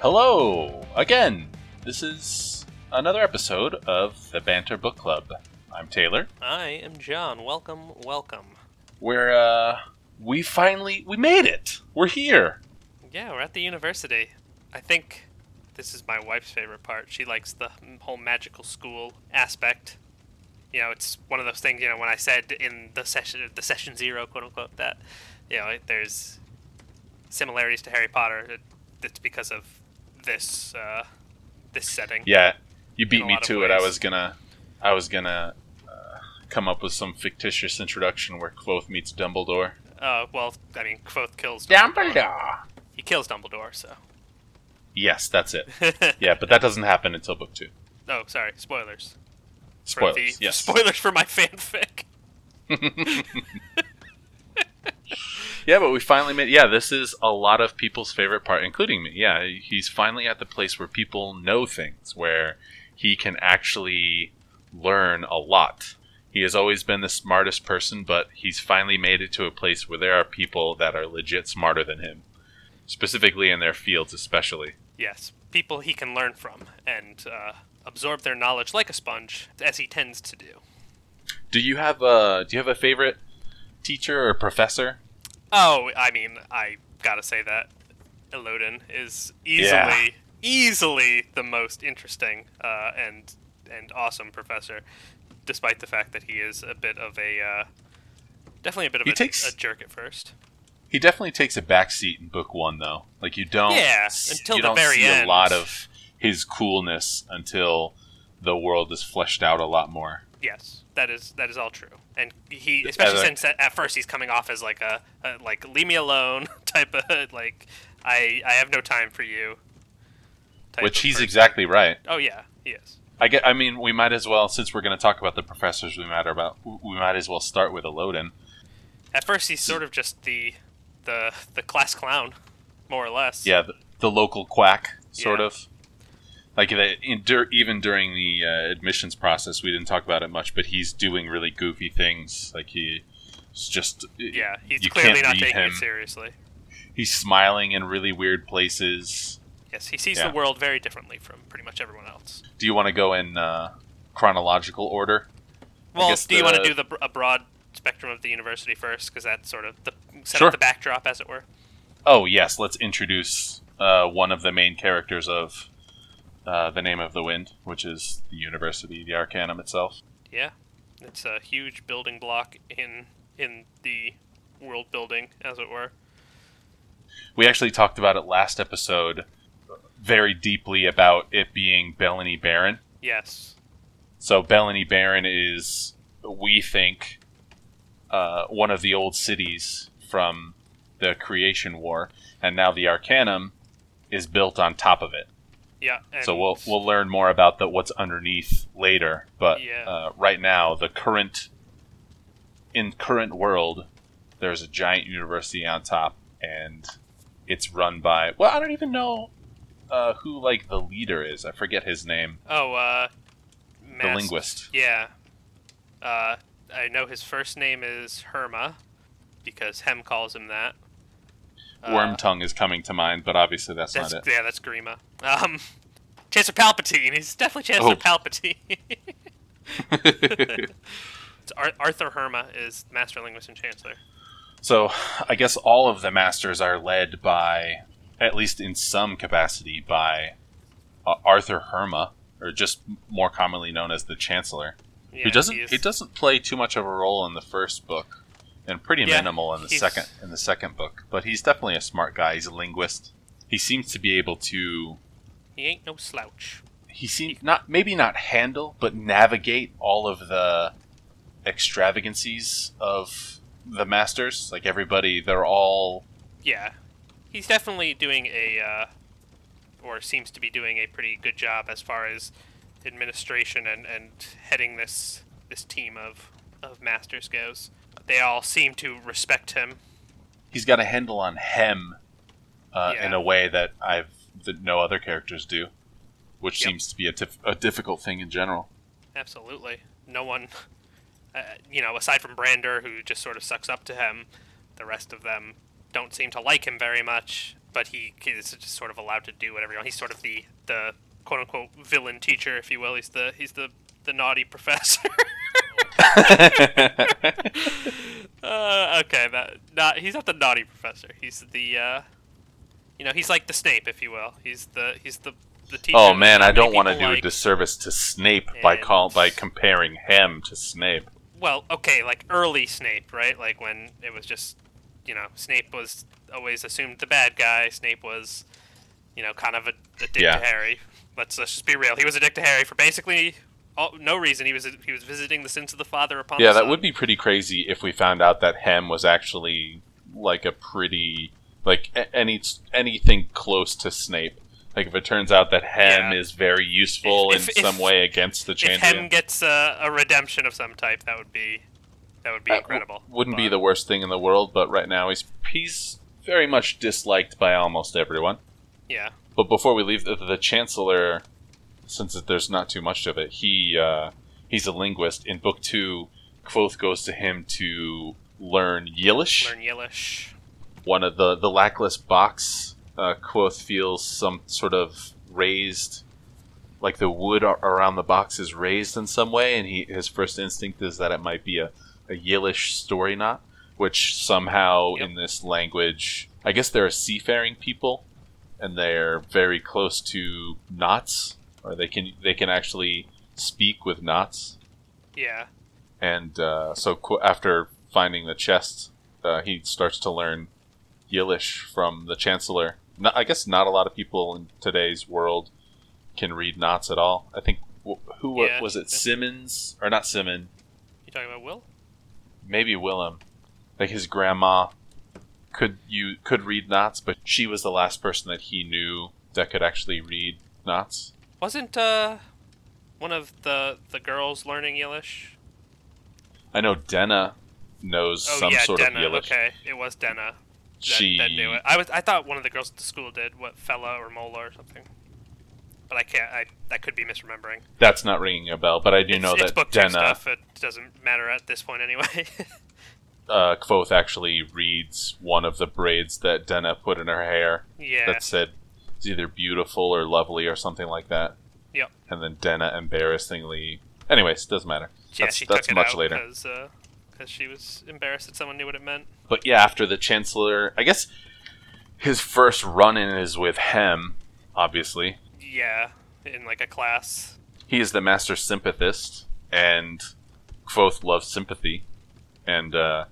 Hello again. This is another episode of the Banter Book Club. I'm Taylor. I am John. Welcome, welcome. Where uh, we finally we made it. We're here. Yeah, we're at the university. I think this is my wife's favorite part. She likes the whole magical school aspect. You know, it's one of those things. You know, when I said in the session, the session zero, quote unquote, that you know, there's similarities to Harry Potter. It, it's because of this uh, this setting. Yeah, you beat me lot of to it. I was gonna, I was gonna uh, come up with some fictitious introduction where Kvothe meets Dumbledore. Uh, well, I mean, Kvothe kills Dumbledore. He kills Dumbledore, so. Yes, that's it. Yeah, but that doesn't happen until book two. oh, sorry. Spoilers. For Spoilers. the- yes. Spoilers for my fanfic. Yeah, but we finally made. Yeah, this is a lot of people's favorite part, including me. Yeah, he's finally at the place where people know things, where he can actually learn a lot. He has always been the smartest person, but he's finally made it to a place where there are people that are legit smarter than him, specifically in their fields, especially. Yes, people he can learn from and uh, absorb their knowledge like a sponge, as he tends to do. Do you have a Do you have a favorite teacher or professor? Oh, I mean, I gotta say that Elodin is easily, Yeah. easily the most interesting uh, and and awesome professor, despite the fact that he is a bit of a uh, definitely a bit of He a, takes- a jerk at first. He definitely takes a backseat in book one, though. Like you don't, Yeah, until you the don't very see end. a lot of his coolness until the world is fleshed out a lot more. Yes, that is that is all true, and he especially since at, at first he's coming off as like a, a like leave me alone type of like I I have no time for you. type Which he's person. exactly right. Oh yeah, he is. I get. I mean, we might as well, since we're going to talk about the professors, we might about we might as well start with Elodin. At first he's sort of just the the the class clown, more or less. Yeah, the, the local quack, sort Yeah. of. Like the, in, dur- even during the uh, admissions process, we didn't talk about it much, but he's doing really goofy things. Like he's just Yeah, he's clearly not taking him. it seriously. He's smiling in really weird places. Yes, he sees Yeah. the world very differently from pretty much everyone else. Do you want to go in uh, chronological order? Well, do you want to do the a broad spectrum of the university first, because that's sort of the set Sure. up the backdrop, as it were. Oh yes, let's introduce uh, one of the main characters of uh, the Name of the Wind, which is the university, the Arcanum itself. Yeah, it's a huge building block in in the world building, as it were. We actually talked about it last episode very deeply about it being Bellany Baron. Yes. So Bellany Baron is, we think, uh, one of the old cities from the Creation War, and now the Arcanum is built on top of it. Yeah. And so we'll we'll learn more about the what's underneath later. But Yeah. uh, right now, the current in current world, there's a giant university on top, and it's run by well, I don't even know uh, who like the leader is. I forget his name. Oh, uh, The Mast- linguist. Yeah. Uh, I know his first name is Herma, because Hemme calls him that. Uh, Worm tongue is coming to mind, but obviously that's, That's, not it. yeah, that's Grima. Um, Chancellor Palpatine. He's definitely Chancellor Oh. Palpatine. it's Ar- Arthur Herma is Master Linguist and Chancellor. so I guess all of the masters are led by, at least in some capacity, by uh, Arthur Herma, or just more commonly known as the Chancellor. Yeah, he doesn't he he doesn't play too much of a role in the first book and pretty Yeah, minimal in the second in the second book but he's definitely a smart guy he's a linguist he seems to be able to He ain't no slouch. he seems not maybe not handle but navigate all of the extravagancies of the masters like everybody they're all Yeah, he's definitely doing a, uh, or seems to be doing a pretty good job as far as administration and, and heading this this team of of masters goes. They all seem to respect him. he's got a handle on Hemme uh, in a way that I've that no other characters do which Yep. seems to be a, tif- a difficult thing in general Absolutely, no one, uh, you know, aside from Brandeur, who just sort of sucks up to him, the rest of them don't seem to like him very much. but he is just sort of allowed to do whatever he wants. He's sort of the the quote unquote villain teacher, if you will. He's the he's the the naughty professor. Uh, okay, that not he's not the naughty professor. He's the uh, you know he's like the Snape, if you will. He's the he's the the teacher. oh man, I don't want to do a disservice to Snape by call by comparing him to Snape. Well, okay, like early Snape, right? Like when it was just, you know, Snape was always assumed the bad guy. Snape was, you know, kind of a, a dick Yeah. to Harry. Let's, let's just be real. He was a dick to Harry for basically all, no reason. He was he was visiting the sins of the father upon Yeah, that son. would be pretty crazy if we found out that Hemme was actually like a pretty like any anything close to Snape. Like if it turns out that Hemme Yeah. is very useful If- in if- some way against the If Hemme gets a, a redemption of some type, that would be that would be that incredible. w- wouldn't be the worst thing in the world. But right now, he's he's very much disliked by almost everyone. yeah. But before we leave, the, the Chancellor, since there's not too much of it, he uh, he's a linguist. In book two, Kvothe goes to him to learn Yllish. Learn Yllish. One of the the lackless box, uh, Kvothe feels some sort of raised, like the wood ar- around the box is raised in some way, and he his first instinct is that it might be a a Yllish story knot, which somehow Yep. in this language, I guess they're seafaring people, and they're very close to knots, or they can they can actually speak with knots. Yeah. And uh, so qu- after finding the chest, uh, he starts to learn Yllish from the Chancellor. I guess not a lot of people in today's world can read knots at all. I think wh- who Yeah. was it? Simmons or not Simmons? You talking about Will? Maybe Willem. Like his grandma could you could read knots, but she was the last person that he knew that could actually read knots. Wasn't uh one of the the girls learning Yllish? I know Denna knows Oh some yeah, sort Denna. of Yllish. Okay, it was Denna. That, She that knew it. I was I thought one of the girls at the school did. What Fela or Mola or something. But I can't. I that could be misremembering. That's not ringing a bell, but I do it's, know it's that Denna, stuff. It doesn't matter at this point anyway. uh, Kvothe actually reads one of the braids that Denna put in her hair yeah. that said it's either beautiful or lovely or something like that. Yep. And then Denna embarrassingly. Anyways, doesn't matter. yeah, that's she that's took it much out later. because because she was embarrassed that someone knew what it meant. But yeah, after the Chancellor, I guess his first run in is with Hemme, obviously. Yeah, in like a class. He is the master sympathist, and Kvothe loves sympathy. And uh,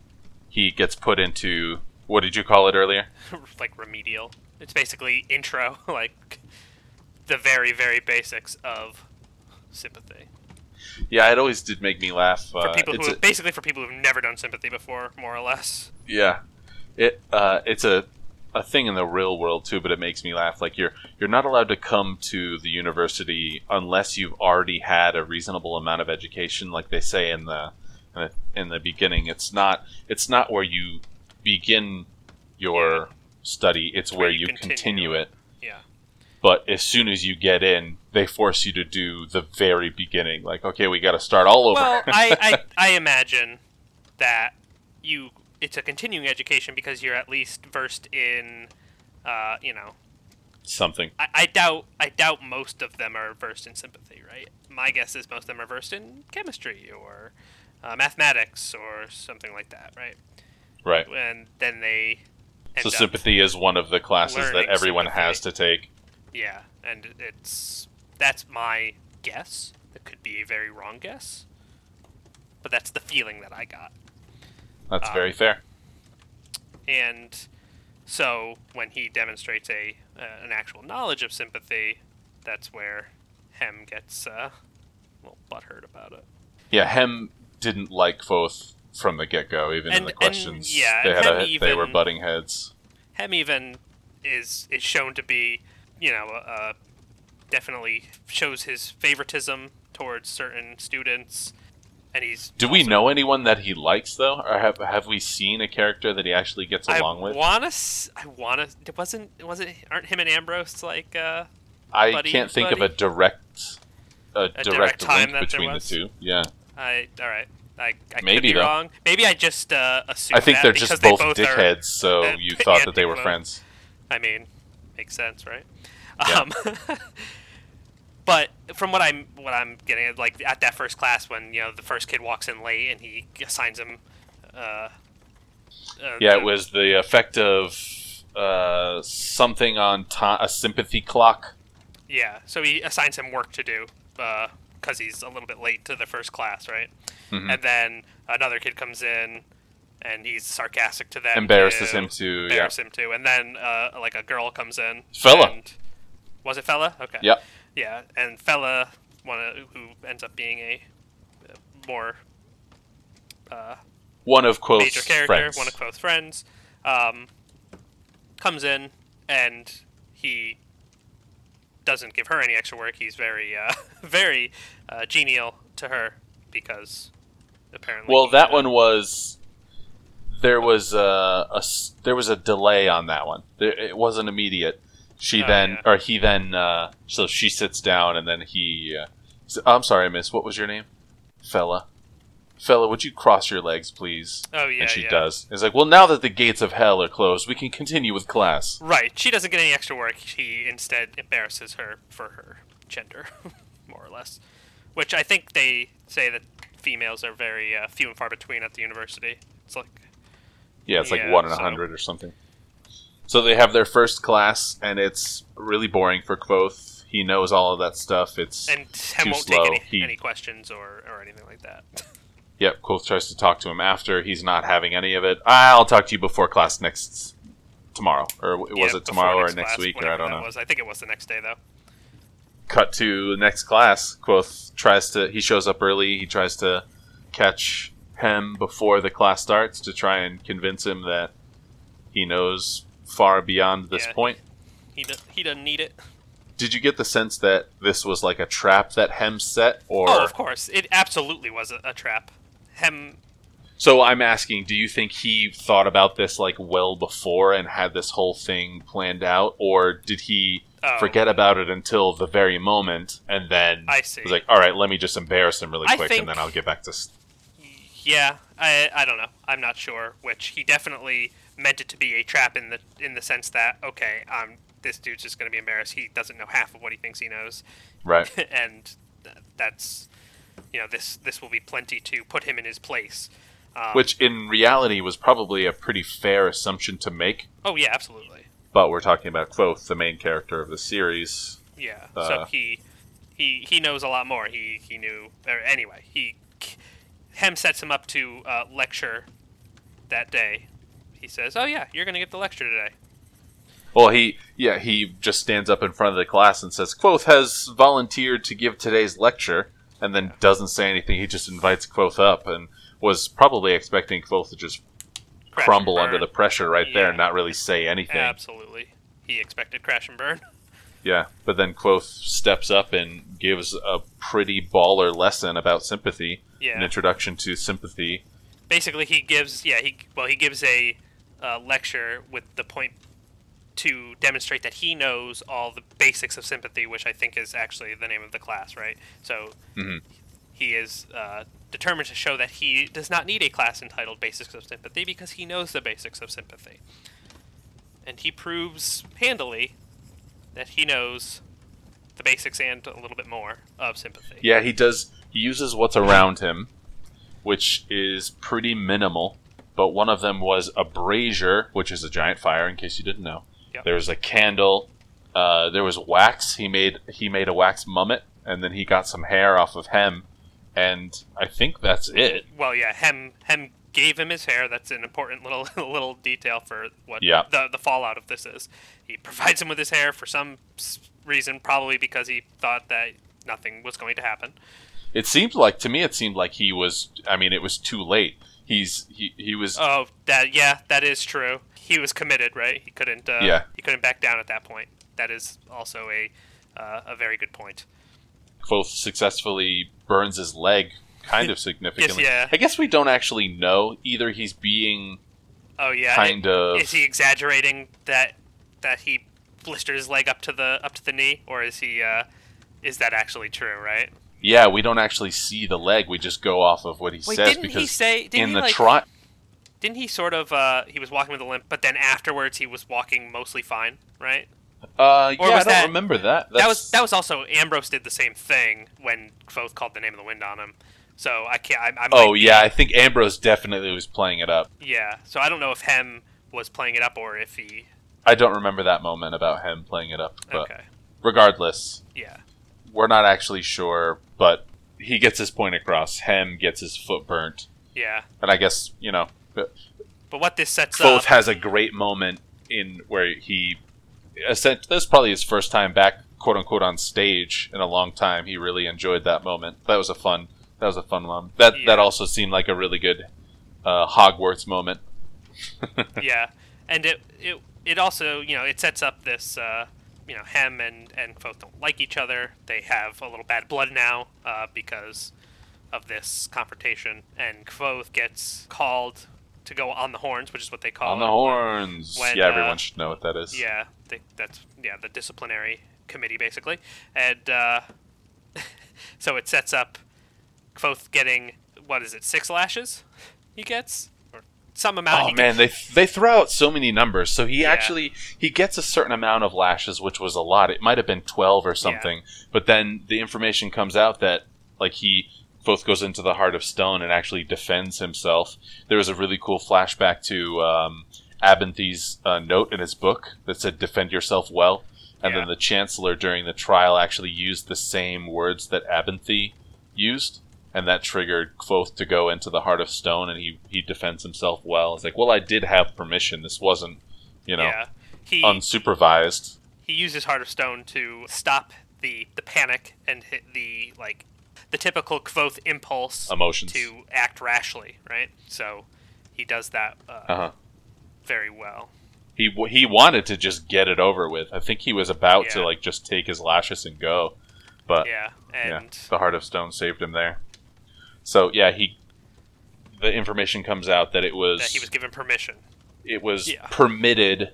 he gets put into. What did you call it earlier? like remedial. It's basically intro, like the very very basics of sympathy Yeah, it always did make me laugh. for Uh, people it's who a- basically for people who've never done sympathy before, more or less. Yeah, it uh, it's a a thing in the real world too, but it makes me laugh. Like you're you're not allowed to come to the university unless you've already had a reasonable amount of education, like they say in the in the, in the beginning. It's not it's not where you begin your study; it's, where, you continue, it. Yeah. But as soon as you get in, they force you to do the very beginning. Like, okay, we got to start all over. Well, I, I I imagine that you it's a continuing education because you're at least versed in, uh, you know, something. I, I doubt I doubt most of them are versed in sympathy, right? My guess is most of them are versed in chemistry or uh, mathematics or something like that, right? Right. And then they So sympathy is one of the classes that everyone sympathy. has to take. Yeah, and it's that's my guess. It could be a very wrong guess, but that's the feeling that I got. That's Um, very fair. And so when he demonstrates a uh, an actual knowledge of sympathy, that's where Hemme gets uh, a little butthurt about it. Yeah, Hemme didn't like Kvothe from the get go, even in And- the and, questions. yeah, they, and had a, Hemme they were butting heads. Hemme even is is shown to be, you know, uh, definitely shows his favoritism towards certain students, and he's. Do we know anyone that he likes though, or have have we seen a character that he actually gets along with? I with? wanna. I wanna. It wasn't. It wasn't. Aren't him and Ambrose like? uh I buddy- can't think of a direct a, direct direct link between the two. Yeah, I. All right. I. I Maybe, could be though. wrong. Maybe I just uh, assumed. I think that they're because just they both both are- dickheads. so uh, you thought and that they were friends. I mean, Makes sense, right? Yeah. Um, but from what I'm what I'm getting at, like at that first class when you know the first kid walks in late and he assigns him. Uh, uh, Yeah, the- it was the effect of uh, something on ti a sympathy clock. Yeah, so he assigns him work to do because he's a little bit late to the first class, right? Mhm. And then another kid comes in and he's sarcastic to them. Embarrasses too. him to yeah. Him too. And then uh, like a girl comes in. Fela. and- was it Fela? Okay. Yeah. Yeah, and Fela, one of, who ends up being a uh, more uh, One of Kvothe's major character, friends. one of Kvothe's friends, um, comes in and he doesn't give her any extra work. He's very, uh, very uh, genial to her because apparently. well, that one was there was a, a, there was a delay on that one. There, it wasn't immediate. She Oh, then yeah. or he then uh, so she sits down and then he. Uh, I'm sorry, Miss. What was your name, Fela? Fela, would you cross your legs, please? Oh yeah, and she yeah. does. It's like, well, now that the gates of hell are closed, we can continue with class. Right. She doesn't get any extra work. He instead embarrasses her for her gender, more or less. Which I think they say that females are very uh, few and far between at the university. It's like Yeah, it's like Yeah, one in a so- hundred or something. So they have their first class, and it's really boring for Kvothe. He knows all of that stuff. It's and Hemme too won't slow. take any, He- any questions or, or anything like that. yep. Kvothe tries to talk to him after. He's not having any of it. I'll talk to you before class next tomorrow, or was it tomorrow or next next class, week, or I don't know. Was. I think it was the next day though. Cut to the next class. Kvothe tries to. He shows up early. He tries to catch Hemme before the class starts to try and convince him that he knows far beyond this Yeah. point. He do, he doesn't need it. Did you get the sense that this was like a trap that Hemme set, or oh, of course, it absolutely was a, a trap. Hemme, so? I'm asking, do you think he thought about this like well before and had this whole thing planned out, or did he oh, forget about it until the very moment and then I see. was like, all right, let me just embarrass him really I quick, think- and then I'll get back to. Yeah, I I don't know. I'm not sure. Which he definitely meant it to be a trap in the in the sense that okay, um, this dude's just going to be embarrassed. He doesn't know half of what he thinks he knows, Right. and th- that's you know this this will be plenty to put him in his place. Um, Which in reality was probably a pretty fair assumption to make, oh yeah, absolutely. but we're talking about Kvothe, the main character of the series. Yeah. Uh, so he he he knows a lot more. He he knew. Or anyway, he Hemme sets him up to uh, lecture that day. He says, "Oh yeah, you're going to get the lecture today." Well, he yeah he just stands up in front of the class and says, "Kvothe has volunteered to give today's lecture," and then doesn't say anything. He just invites Kvothe up and was probably expecting Kvothe to just Crash crumble under the pressure right there and not really say anything. Absolutely. He expected crash and burn. Yeah, but then Kvothe steps up and gives a pretty baller lesson about sympathy, Yeah. an introduction to sympathy. Basically, he gives yeah he well he gives a uh, lecture with the point to demonstrate that he knows all the basics of sympathy, which I think is actually the name of the class, right? So Mhm. he is uh, determined to show that he does not need a class entitled Basics of Sympathy because he knows the basics of sympathy. And he proves handily that he knows the basics and a little bit more of sympathy. Yeah, he does. He uses what's around him, which is pretty minimal. But one of them was a brazier, which is a giant fire. In case you didn't know, Yep. there was a candle. Uh, there was wax. He made he made a wax mummet, and then he got some hair off of Hemme, and I think that's it. Well, yeah, Hemme Hemme gave him his hair. That's an important little little detail for what Yeah. the the fallout of this is. He provides him with his hair for some reason, probably because he thought that nothing was going to happen. It seemed like to me, it seemed like he was. I mean, it was too late. He's he, he was Oh, that yeah, that is true. He was committed, right? He couldn't. Uh, Yeah. He couldn't back down at that point. That is also a uh, a very good point. both successfully burns his leg kind of significantly. yeah. I guess we don't actually know. Either he's being Oh yeah. kind of Is he exaggerating that that he blistered his leg up to the up to the knee, or is he? Uh, is that actually true? Right? Yeah, we don't actually see the leg. We just go off of what he Wait, says didn't because he say? Didn't in he the like? tri- didn't he sort of? Uh, he was walking with a limp, but then afterwards he was walking mostly fine, right? Uh, Or yeah, I don't that- remember that. That was that was also Ambrose did the same thing when Kvothe called the name of the wind on him. So I can't. I, I Oh be- yeah, I think Ambrose definitely was playing it up. yeah. So I don't know if Hemme was playing it up or if he. I don't remember that moment about him playing it up, but Okay. regardless, Yeah. We're not actually sure. But he gets his point across. Hemme gets his foot burnt, Yeah. and I guess you know, But what this sets Kvothe up. has a great moment in where he. This is probably his first time back, quote unquote, on stage in a long time. He really enjoyed that moment. That was a fun. That was a fun moment. That Yeah. that also seemed like a really good uh, Hogwarts moment. yeah, and it it it also you know it sets up this uh, you know Hemme and and Kvothe don't like each other. They have a little bad blood now uh, because of this confrontation, and Kvothe gets called to go on the horns, which is what they call on the it. horns. when, yeah, uh, everyone should know what that is. Yeah, they, that's yeah the disciplinary committee basically, and uh, so it sets up Kvothe getting what is it six lashes he gets some amount. Of Oh man, they they throw out so many numbers. So he Yeah. actually he gets a certain amount of lashes, which was a lot. It might have been twelve or something. But then the information comes out that like he both goes into the heart of stone and actually defends himself. There was a really cool flashback to um, Abenthy's uh, note in his book that said "defend yourself well," and Yeah. then the chancellor during the trial actually used the same words that Abenthy used. And that triggered Kvothe to go into the heart of stone, and he, he defends himself well. It's like, well, I did have permission. This wasn't, you know, yeah he unsupervised. he uses Heart of Stone to stop the the panic and hit the like the typical Kvothe impulse Emotions. to act rashly, right? So he does that uh, Uh-huh. very well. He w- he wanted to just get it over with. I think he was about to like just take his lashes and go, but Yeah, yeah, the heart of stone saved him there. So yeah, he the information comes out that it was that he was given permission. it was Yeah. permitted,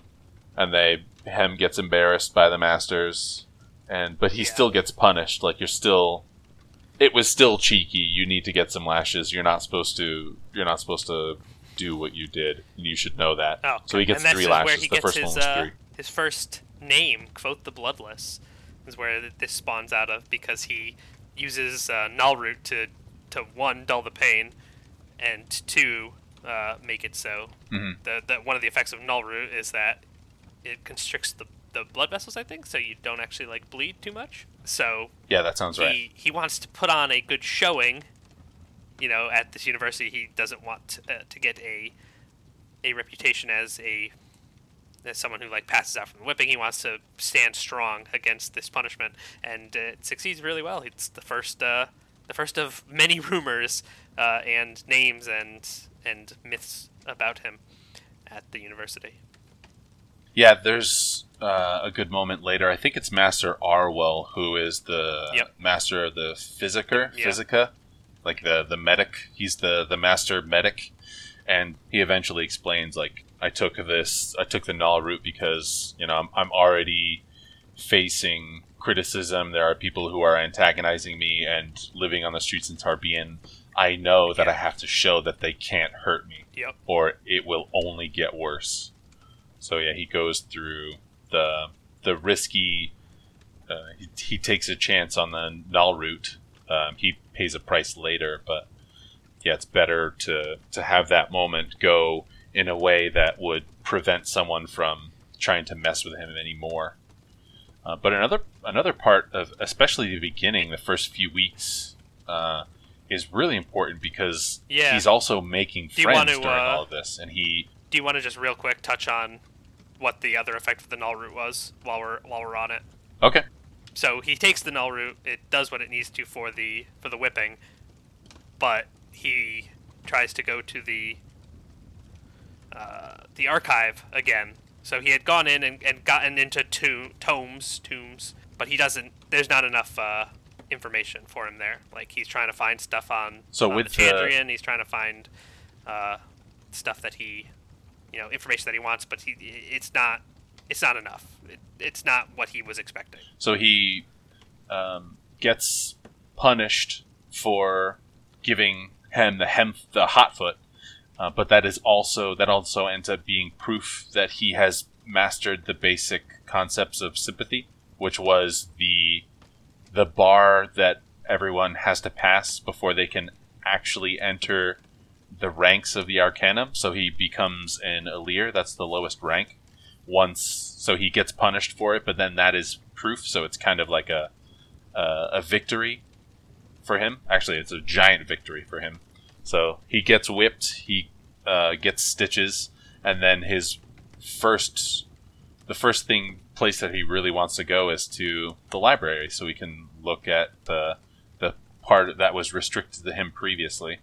and they Hemme gets embarrassed by the masters, and but he Yeah. still gets punished. Like you're still, it was still cheeky. You need to get some lashes. You're not supposed to. You're not supposed to do what you did. and You should know that. Oh, so he gets three where lashes. he The gets first his one uh, three. his first name, Kvothe the Bloodless, is where this spawns out of because he uses uh, Nahlrout to to one dull the pain, and two uh, make it so Mhm. the, the one of the effects of Nahlrout is that it constricts the the blood vessels, I think, so you don't actually like bleed too much. So Yeah, that sounds he right. he wants to put on a good showing. You know, at this university, he doesn't want to, uh, to get a a reputation as a as someone who like passes out from the whipping. He wants to stand strong against this punishment, and uh, it succeeds really well. It's the first uh, the first of many rumors uh, and names and and myths about him at the university. Yeah, there's uh, a good moment later. I think it's Master Arwyl who is the Yep. master of the Physiker, Yeah. Physica, like the the medic. He's the the master medic, and he eventually explains like I took this, I took the Nahlrout because you know I'm I'm already facing criticism. There are people who are antagonizing me and living on the streets in Tarbean. I know that. I have to show that they can't hurt me Yep. or it will only get worse. So yeah, he goes through the the risky. Uh, he, he takes a chance on the Nahlrout. Um, he pays a price later, but yeah, it's better to to have that moment go in a way that would prevent someone from trying to mess with him anymore. Uh, but another another part of especially the beginning, the first few weeks, uh, is really important because Yeah. he's also making Do you friends want to, during uh, all of this, and he Do you want to just real quick touch on what the other effect of the Nahlrout was while we're while we're on it? okay. So he takes the Nahlrout. It does what it needs to for the for the whipping, but he tries to go to the uh, the archive again. So he had gone in and, and gotten into to- tomes, tombs, but he doesn't. There's not enough uh, information for him there. Like he's trying to find stuff on So on with the the- He's trying to find uh, stuff that he, you know, information that he wants, but he it's not it's not enough. It, it's not what he was expecting. So he um, gets punished for giving him the Hemme the hot foot, uh, but that is also that also ends up being proof that he has mastered the basic concepts of sympathy, which was the the bar that everyone has to pass before they can actually enter the ranks of the Arcanum. So he becomes an E'lir, that's the lowest rank. Once, so he gets punished for it, but then that is proof. So it's kind of like a a, a victory for him. Actually, it's a giant victory for him. So he gets whipped, he uh, gets stitches, and then his first, the first thing place that he really wants to go is to the library, so he can look at the the part that was restricted to him previously.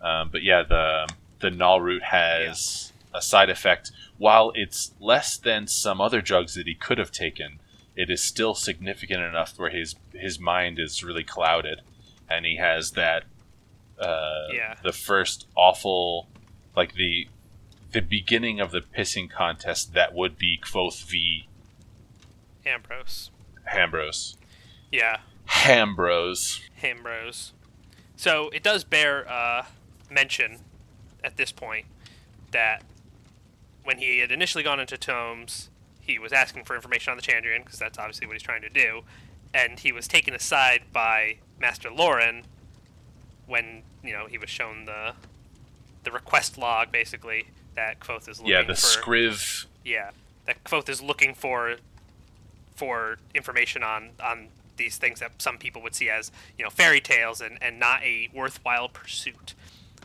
Um, but yeah, the the Nahlrout has a side effect. While it's less than some other drugs that he could have taken, it is still significant enough where his his mind is really clouded, and he has that uh, Yeah. the first awful like the the beginning of the pissing contest that would be Kvothe v Ambrose. Ambrose. Yeah, Hambros. Ambrose. So it does bear uh, mention at this point that when he had initially gone into Tomes, he was asking for information on the Chandrian because that's obviously what he's trying to do, and he was taken aside by Master Lorren when you know he was shown the the request log basically that Kvothe is looking Yeah, the for. scriv. Yeah, that Kvothe is looking for for information on on these things that some people would see as you know fairy tales and, and not a worthwhile pursuit.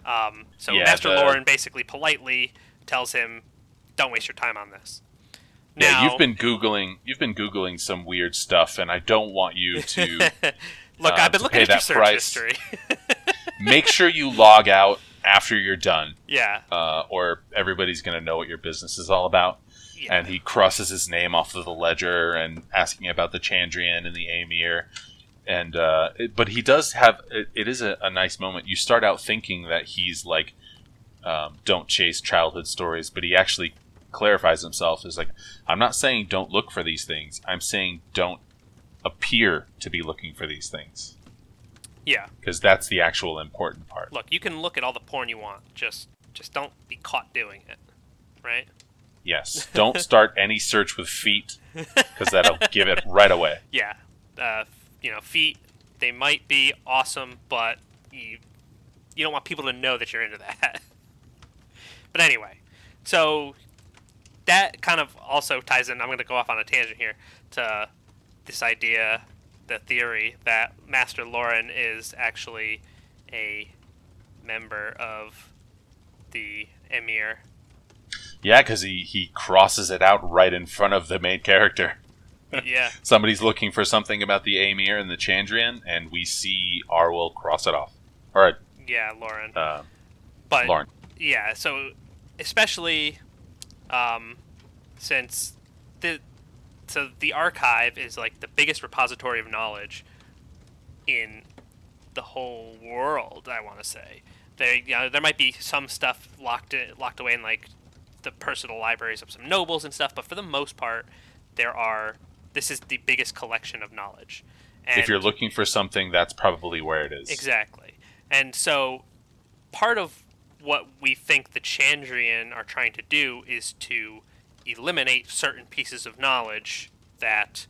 Um, so Yeah, Master the- Lorren basically politely tells him, "Don't waste your time on this." Yeah, Now- you've been googling. You've been googling some weird stuff, and I don't want you to Look, uh, I've been looking at your search price. history. make sure you log out after you're done, yeah, uh, or everybody's going to know what your business is all about. yeah, And he crosses his name off of the ledger and asking about the Chandrian and the Amyr. And uh, it, but he does have it, it is a, a nice moment. You start out thinking that he's like, um, don't chase childhood stories, but he actually clarifies himself as like, I'm not saying don't look for these things. I'm saying don't appear to be looking for these things yeah. because that's the actual important part. Look, you can look at all the porn you want. Just just don't be caught doing it, right? Yes, don't start any search with feet because that'll give it right away. yeah, uh, you know, feet they might be awesome, but you you don't want people to know that you're into that. but anyway, so that kind of also ties in. I'm going to go off on a tangent here to this idea, the theory that Master Lorren is actually a member of the Amyr. Yeah, because he, he crosses it out right in front of the main character. yeah, Somebody's looking for something about the Amyr and the Chandrian, and we see Arwyl cross it off. All right. yeah, Lorren. uh, But Lorren. yeah, so especially um, since the so the archive is like the biggest repository of knowledge in the whole world. I want to say there, you know, there might be some stuff locked in, locked away in like the personal libraries of some nobles and stuff, but for the most part, there are. This is the biggest collection of knowledge. And if you're looking for something, that's probably where it is. Exactly. And so part of what we think the Chandrian are trying to do is to eliminate certain pieces of knowledge that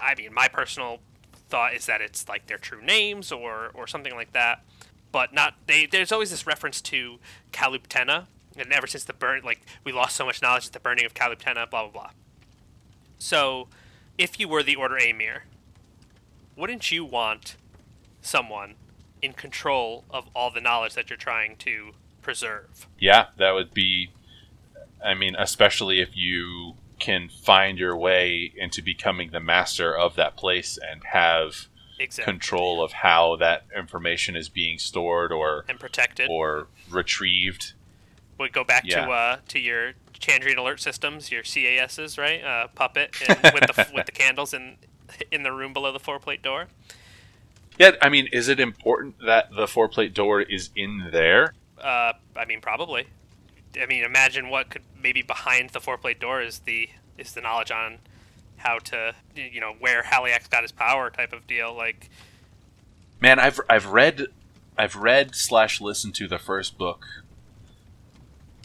I mean my personal thought is that it's like their true names or or something like that. But not they there's always this reference to Caluptena and ever since the burn like we lost so much knowledge at the burning of Caluptena, blah blah blah. So if you were the Order Amyr, wouldn't you want someone in control of all the knowledge that you're trying to preserve. Yeah, that would be. I mean, especially if you can find your way into becoming the master of that place and have Exactly. control of how that information is being stored or and protected. or retrieved. Would go back Yeah. to uh, to your Chandrian alert systems, your CASs, right? Uh, puppet and with the with the candles in in the room below the four plate door. Yeah, I mean, is it important that the four plate door is in there? Uh, I mean, probably. I mean, imagine what could maybe behind the four plate door is the is the knowledge on how to you know where Haliax got his power type of deal. Like, Man, I've I've read I've read slash listened to the first book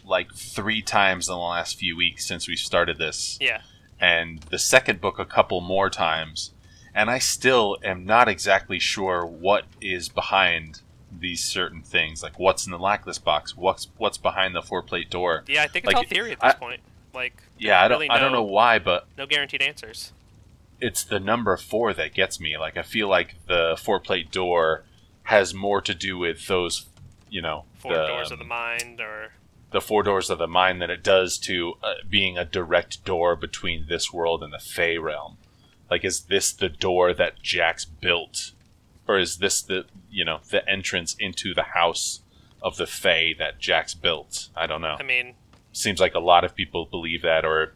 like three times in the last few weeks since we started this, Yeah. and the second book a couple more times, and I still am not exactly sure what is behind these certain things. Like what's in the lackless box, what's what's behind the four plate door. Yeah, I think it's Like, all theory at this I- point. Like, Yeah, I don't really I don't know why, but no guaranteed answers. it's the number four that gets me. Like I feel like the four plate door has more to do with those, you know, Four the, doors of the mind, or the four doors of the mind than it does to uh, being a direct door between this world and the Fey realm. Like, is this the door that Jax built, or is this the you know the entrance into the house of the Fey that Jax built? I don't know I mean, seems like a lot of people believe that or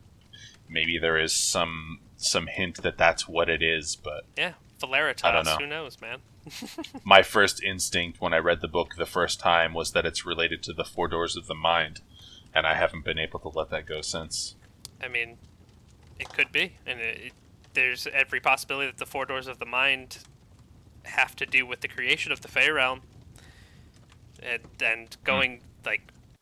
maybe there is some some hint that that's what it is but yeah, Valeritas. I don't know. Who knows, man? my first instinct when i read the book the first time was that it's related to the four doors of the mind and i haven't been able to let that go since I mean, it could be, and it, it, there's every possibility that the four doors of the mind have to do with the creation of the Fey realm, and and going like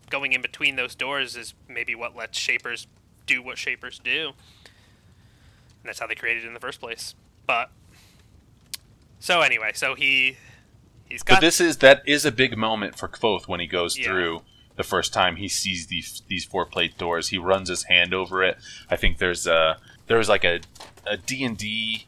going in between those doors is maybe what lets Shapers do what Shapers do, and that's how they created it in the first place. But so anyway, so he he's got but this is that is a big moment for Kvothe when he goes Yeah. through the first time he sees these these four plate doors he runs his hand over it i think there's a there's like a a d&d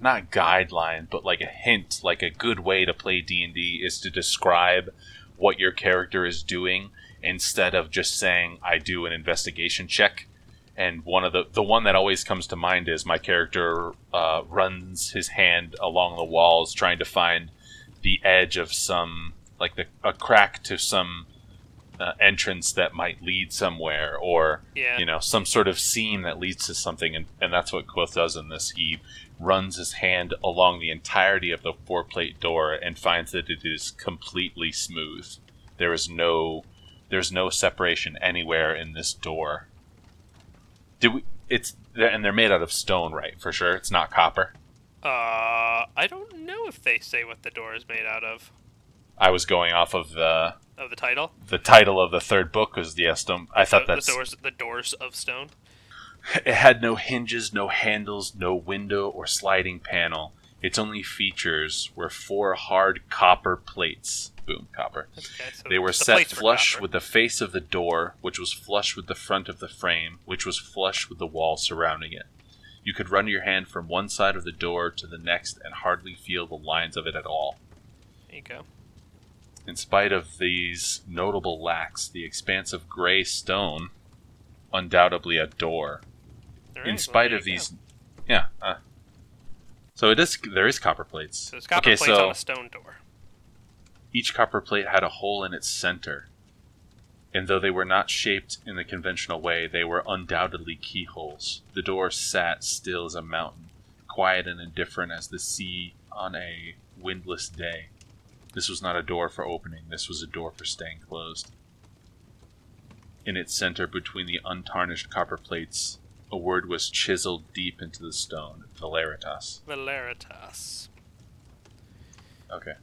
not guideline but like a hint like a good way to play d&d is to describe what your character is doing instead of just saying i do an investigation check. And one of the the one that always comes to mind is my character uh, runs his hand along the walls trying to find the edge of some like the, a crack to some uh, entrance that might lead somewhere or yeah. you know some sort of seam that leads to something and, and that's what Kvothe does in this. He runs his hand along the entirety of the four plate door and finds that it is completely smooth there is no there's no separation anywhere in this door did we it's and they're made out of stone right for sure it's not copper Uh, I don't know if they say what the door is made out of. i was going off of the Of the title, the title of the third book was the Estone. I thought the, that's the doors. The doors of stone. It had no hinges, no handles, no window or sliding panel. Its only features were four hard copper plates. Boom, copper. Okay, so They were the set flush copper. with the face of the door, which was flush with the front of the frame, which was flush with the wall surrounding it. You could run your hand from one side of the door to the next and hardly feel the lines of it at all. There you go. In spite of these notable lacks, the expanse of gray stone, undoubtedly a door, In well, spite of these go. yeah uh, so it is there is copper plates. So there's copper okay plates so on a stone door. each copper plate had a hole in its center. And though they were not shaped in the conventional way they were undoubtedly keyholes. The door sat still as a mountain quiet and indifferent as the sea on a windless day. This was not a door for opening this was a door for staying closed. In its center between the untarnished copper plates a word was chiseled deep into the stone valeritas Valeritas. okay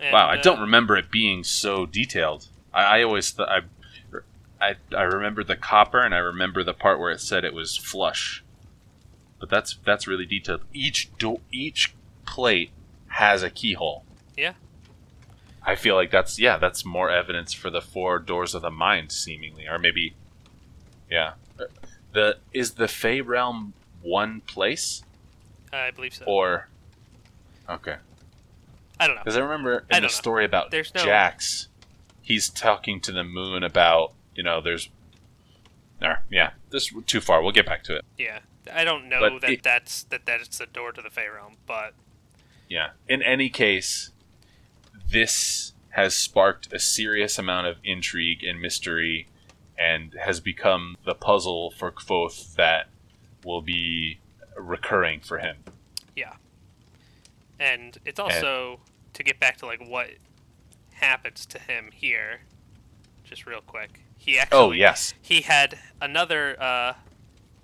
And, wow, I uh, don't remember it being so detailed. I, I always thought I, I I remember the copper, and I remember the part where it said it was flush. But that's that's really detailed. Each do- each plate has a keyhole. Yeah. I feel like that's yeah, that's more evidence for the four doors of the mind, seemingly, or maybe, yeah. The is the Fey realm one place I believe so. or okay? I don't know. Because I remember in don't the know. story about There's no- Jax, he's talking to the moon about you know there's. There, yeah, this too far. We'll get back to it. Yeah, I don't know But that it- that's that that's the door to the Fey realm, but Yeah. In any case, this has sparked a serious amount of intrigue and mystery, and has become the puzzle for Kvothe that will be recurring for him. Yeah. And it's also to get back to like what happens to him here. Just real quick, he actually Oh yes, he had another uh,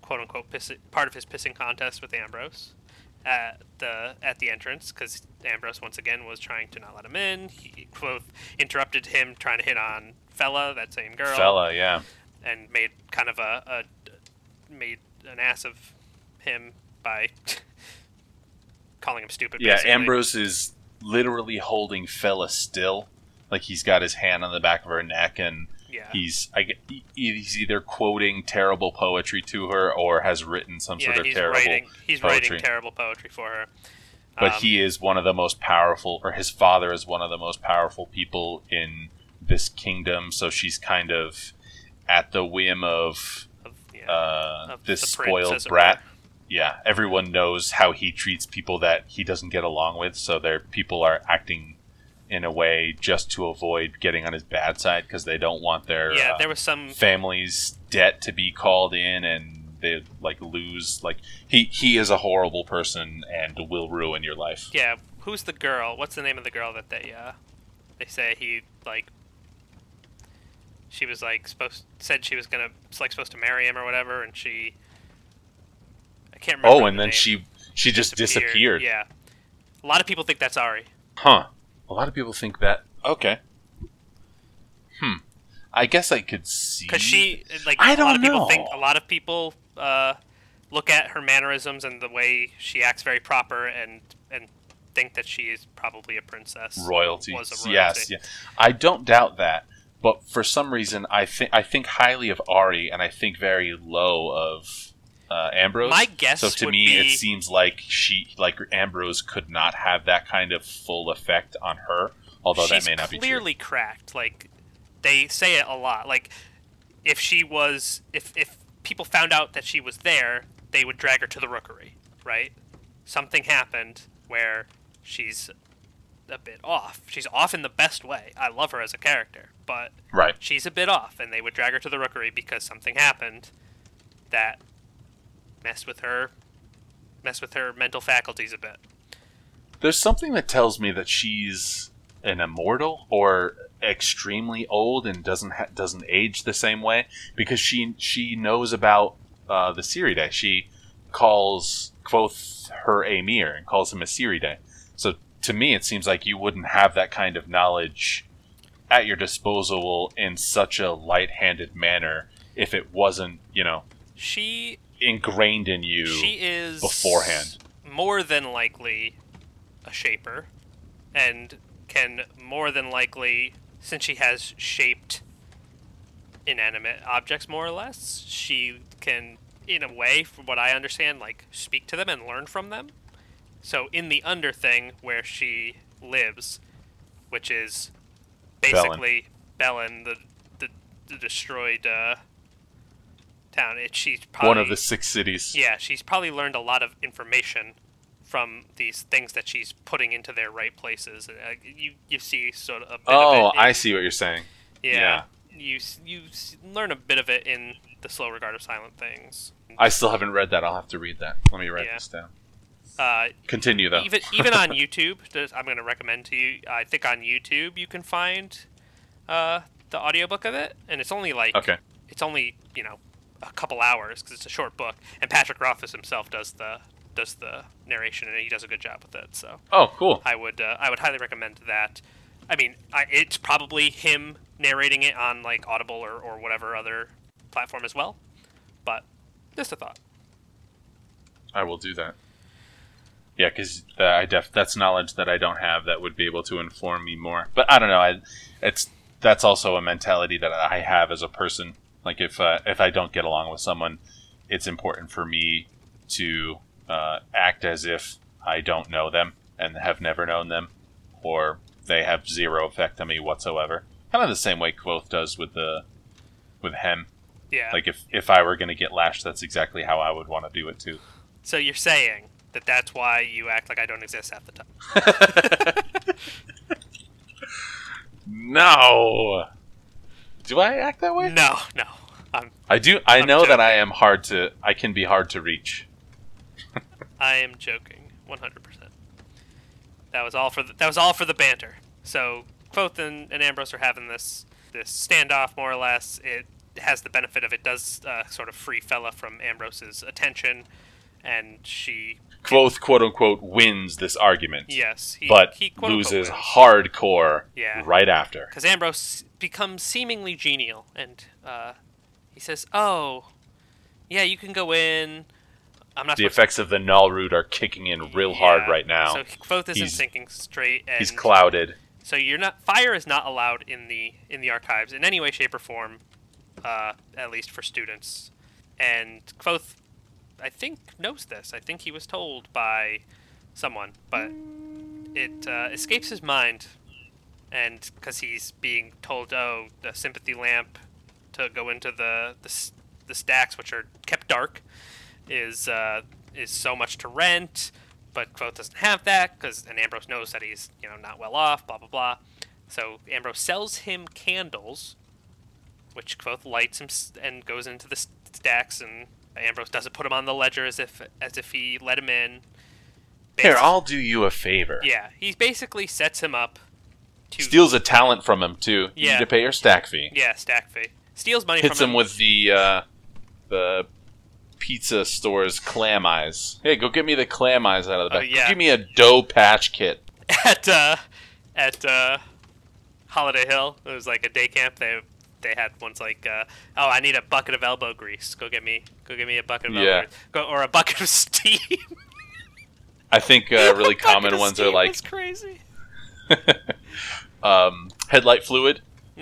quote unquote piss- part of his pissing contest with Ambrose, at the at the entrance because Ambrose once again was trying to not let him in. He Kvothe interrupted him trying to hit on Fela, that same girl, Fela, yeah. and made kind of a, a made an ass of him by calling him stupid. Yeah, basically. Ambrose is literally holding Fela still, like he's got his hand on the back of her neck, and Yeah, he's I he's either quoting terrible poetry to her or has written some yeah, sort of he's terrible. writing he's poetry. writing terrible poetry for her. But Um, he is one of the most powerful, or his father is one of the most powerful people in this kingdom. So she's kind of at the whim of of, yeah, uh, of this spoiled brat. Yeah, everyone knows how he treats people that he doesn't get along with, so their people are acting in a way just to avoid getting on his bad side because they don't want their Yeah, uh, there was some family's debt to be called in and they like lose like he he is a horrible person and will ruin your life. Yeah, who's the girl? What's the name of the girl that they uh they say he like she was like supposed said she was gonna like supposed to marry him or whatever, and she I can't remember. Oh, and the then she she just disappeared. Yeah, a lot of people think that's Auri. Huh. A lot of people think that. Okay. Hmm. I guess I could see. because she like I a lot don't lot of people think a lot of people uh, look at her mannerisms and the way she acts very proper and and think that she is probably a princess royalty. was a royalty. Yes, yeah. I don't doubt that, but for some reason, I think I think highly of Auri, and I think very low of uh, Ambrose. My guess So to me, be- it seems like she, like Ambrose, could not have that kind of full effect on her. Although she's that may not be true. clearly cracked. Like they say it a lot. Like if she was, if if people found out that she was there, they would drag her to the rookery, right? Something happened where she's a bit off. She's off in the best way. I love her as a character, but Right. she's a bit off, and they would drag her to the rookery because something happened that messed with her, messed with her mental faculties a bit. There's something that tells me that she's an immortal or extremely old and doesn't ha- doesn't age the same way because she she knows about uh, the Ciridae. She calls Kvothe her Amyr and calls him a Ciridae. So to me, it seems like you wouldn't have that kind of knowledge at your disposal in such a light-handed manner if it wasn't, you know, She ingrained in you she is beforehand. more than likely a shaper and can more than likely since she has shaped inanimate objects more or less she can in a way from what i understand like speak to them and learn from them so in the under thing where she lives which is basically Belen, the, the the destroyed uh, town it she's probably One of the six cities. yeah, she's probably learned a lot of information from these things that she's putting into their right places. Uh, you you see sort of a bit Oh, of it. in- I see what you're saying. yeah. You you learn a bit of it in the slow regard of silent things. I still haven't read that. I'll have to read that. Let me write Yeah. this down. Uh, Continue though. even even on YouTube, I'm going to recommend to you. I think on YouTube you can find uh, the audiobook of it, and it's only like okay. it's only you know a couple hours because it's a short book. And Patrick Rothfuss himself does the does the narration, and he does a good job with it. So Oh, cool. I would uh, I would highly recommend that. I mean, I, it's probably him narrating it on like Audible or, or whatever other platform as well. But just a thought. I will do that. Yeah, because I def- that's knowledge that I don't have that would be able to inform me more. But I don't know. I it's that's also a mentality that I have as a person. Like if uh, if I don't get along with someone, it's important for me to uh, act as if I don't know them and have never known them, or they have zero effect on me whatsoever. Kind of the same way Kvothe does with the with Hemme. Yeah. Like if if I were going to get lashed, that's exactly how I would want to do it too. so you're saying that that's why you act like I don't exist half the time. No. Do I act that way? No, no. I'm I do. I I'm know that. I am hard to. I can be hard to reach. I am joking, 100%. That was all for the, that was all for the banter. So Kvothe and, and Ambrose are having this this standoff more or less. It has the benefit of it does uh, sort of free Fella from Ambrose's attention, and she Kvothe, quote unquote, wins this argument, yes he but he loses hardcore Yeah. right after. because Ambrose becomes seemingly genial, and uh, he says, "Oh, yeah, you can go in. I'm not The effects of the Nahlrout are kicking in real hard right now. So Kvothe isn't He's- thinking straight, and He's clouded. so you're not fire is not allowed in the in the archives in any way, shape, or form, uh, at least for students. And Kvothe, I think, knows this. I think he was told by someone, but it uh, escapes his mind, and because he's being told, oh, the sympathy lamp to go into the the, the stacks, which are kept dark, is uh, is so much to rent. But Kvothe doesn't have that because, and Ambrose knows that he's you know not well off. Blah blah blah. So Ambrose sells him candles, which Kvothe lights him and goes into the stacks, and Ambrose doesn't put him on the ledger as if as if he let him in. Here, I'll do you a favor. yeah, he basically sets him up to Steals a talent from him too. You Yeah. need to pay your stack fee. yeah stack fee. Steals money Hits from him with the uh, the pizza store's clam eyes. Hey, go get me the clam eyes out of the Oh, back. yeah. Give me a dough patch kit. at uh, at uh, Holiday Hill. It was like a day camp. They they had ones like, uh, oh, I need a bucket of elbow grease. Go get me, go get me a bucket of elbow Yeah. grease. Go, or a bucket of steam. I think uh, really common ones are like crazy. um, headlight fluid.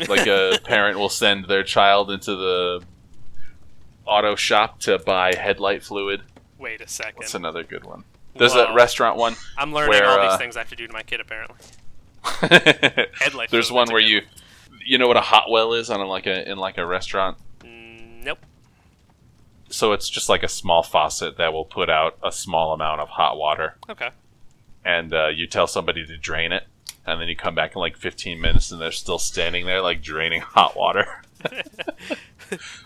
Like a parent will send their child into the auto shop to buy headlight fluid. Wait a second. That's another good one? There's Whoa. a restaurant one. I'm learning where, all uh, these things I have to do to my kid. Apparently, headlight. There's one where you, you know what a hot well is on a, like a in like a restaurant. Mm, nope. So it's just like a small faucet that will put out a small amount of hot water, Okay. and uh, you tell somebody to drain it, and then you come back in like 15 minutes, and they're still standing there like draining hot water.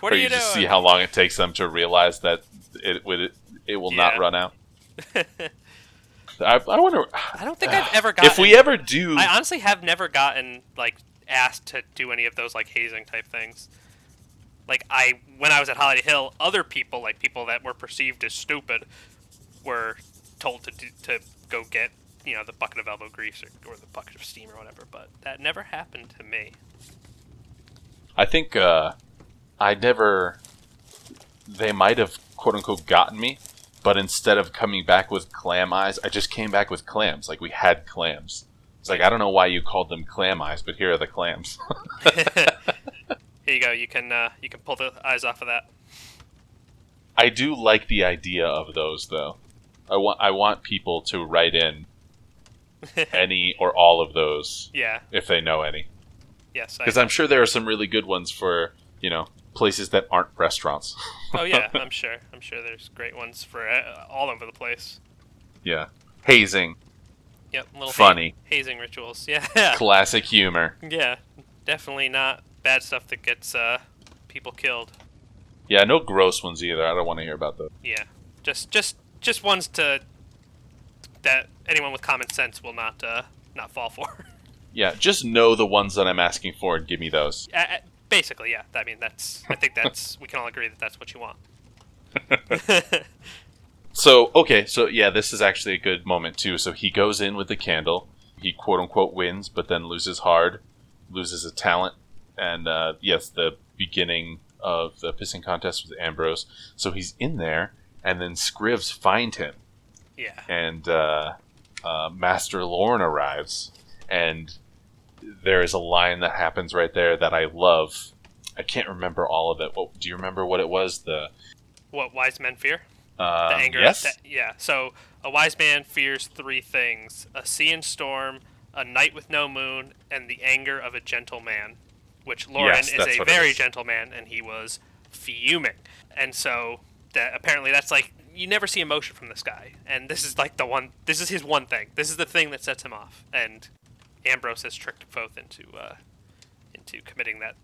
What or are you, just doing? see how long it takes them to realize that it would it will not Yeah. run out. I, I wonder I don't think I've ever gotten. if we ever do. I honestly have never gotten like asked to do any of those like hazing type things. Like I, when I was at Holiday Hill, other people, like people that were perceived as stupid, were told to do, to go get you know the bucket of elbow grease or, or the bucket of steam or whatever. But that never happened to me. I think uh, I never. They might have quote unquote gotten me, but instead of coming back with clam eyes, I just came back with clams. Like we had clams. It's like I don't know why you called them clam eyes, but here are the clams. Here you go. You can uh, you can pull the eyes off of that. I do like the idea of those though. I want I want people to write in any or all of those yeah. if they know any. Yes. Because I'm sure there are some really good ones for you know places that aren't restaurants. oh yeah. I'm sure. I'm sure there's great ones for uh, all over the place. yeah, hazing, Yep. Little ha- funny, hazing rituals. Yeah. classic humor. Yeah, definitely not bad stuff that gets uh, people killed. Yeah, no gross ones either. I don't want to hear about those. Yeah, just just just ones to that anyone with common sense will not uh, not fall for. Yeah, just know the ones that I'm asking for and give me those. Uh, Basically, yeah. I mean, that's. I think that's. we can all agree that that's what you want. So, okay, so yeah, this is actually a good moment too. So he goes in with the candle. He quote unquote wins, but then loses hard, loses a talent, and uh, yes, the beginning of the pissing contest with Ambrose. So he's in there, and then Scrivs find him, yeah. and uh, uh, Master Lorren arrives, and there is a line that happens right there that I love. I can't remember all of it. What, do you remember what it was? The What wise men fear? Um, The anger. Yes. that- yeah. So a wise man fears three things: a sea and storm, a night with no moon, and the anger of a gentle man. Which Lorren Yes, is a very is. gentle man, and he was fuming. And so that apparently that's like you never see emotion from this guy, and this is like the one. This is his one thing. This is the thing that sets him off. And Ambrose has tricked both into uh, into committing that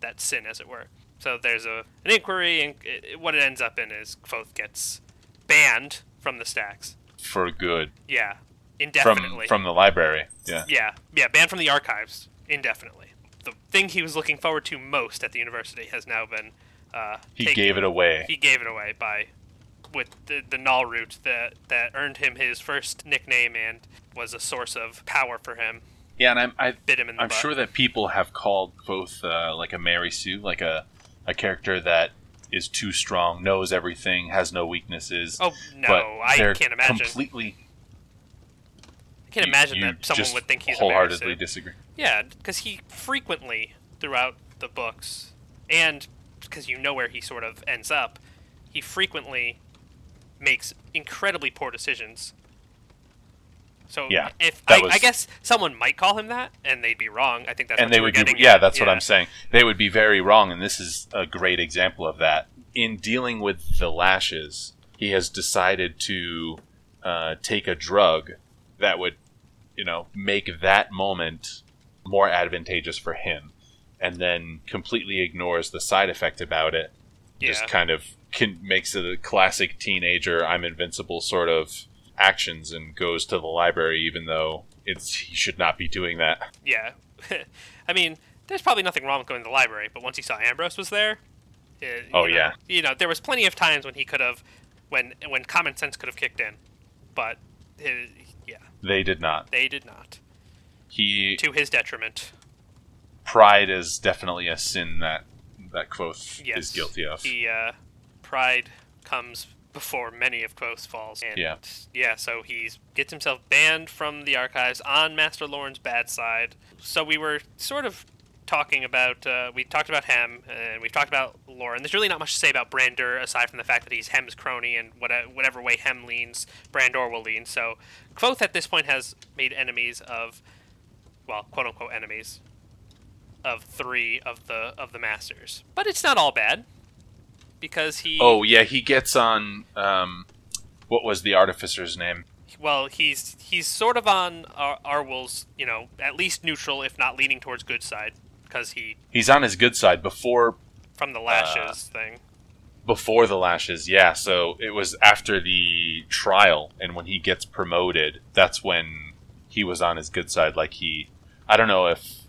that sin, as it were. So there's a an inquiry, and it, what it ends up in is Kvothe gets banned from the stacks. for good Yeah, from indefinitely. from the library. Yeah. yeah, yeah, banned from the archives indefinitely. The thing he was looking forward to most at the university has now been. Uh, He taken- gave it away. He gave it away by with the, the Nahlrout that that earned him his first nickname and was a source of power for him. Yeah, and I'm I, Bit him in the I'm butt. sure that people have called both uh, like a Mary Sue, like a a character that is too strong, knows everything, has no weaknesses. Oh no, I can't imagine. completely. I can't imagine you that someone would think he's wholeheartedly disagree. Yeah, because he frequently throughout the books, and because you know where he sort of ends up, he frequently makes incredibly poor decisions. So Yeah, if I, was- I guess someone might call him that, and they'd be wrong. I think that's and what they would be yeah at. that's what i'm saying. They would be very wrong and this is a great example of that. In dealing with the lashes he has decided to uh, take a drug that would you know make that moment more advantageous for him and then completely ignores the side effect about it. Just kind of can, makes it a classic teenager i'm invincible sort of actions and goes to the library even though it's he should not be doing that Yeah, I mean, there's probably nothing wrong with going to the library, but once he saw Ambrose was there, it, Oh, you know, yeah. you know, there was plenty of times when he could have, when when common sense could have kicked in, but uh yeah, they did not they did not, he to his detriment. pride is definitely a sin that that Kvothe Yes, is guilty of. He uh, pride comes before many of Kvothe's falls, and Yeah. yeah, so he gets himself banned from the archives on Master Lorren's bad side. So we were sort of talking about uh, we talked about Hemme and we've talked about Lorren. There's really not much to say about Brandeur aside from the fact that he's Hemme's crony and whatever, whatever way Hemme leans, Brandeur will lean. So Kvothe at this point has made enemies of, well, quote unquote enemies, of three of the of the masters. But it's not all bad because he oh yeah, he gets on. Um, what was the artificer's name? well he's he's sort of on Ar- Arwyl's you know at least neutral if not leaning towards good side because he He's on his good side before from the lashes thing. before the lashes. Yeah, so it was after the trial, and when he gets promoted, that's when he was on his good side. Like he, I don't know if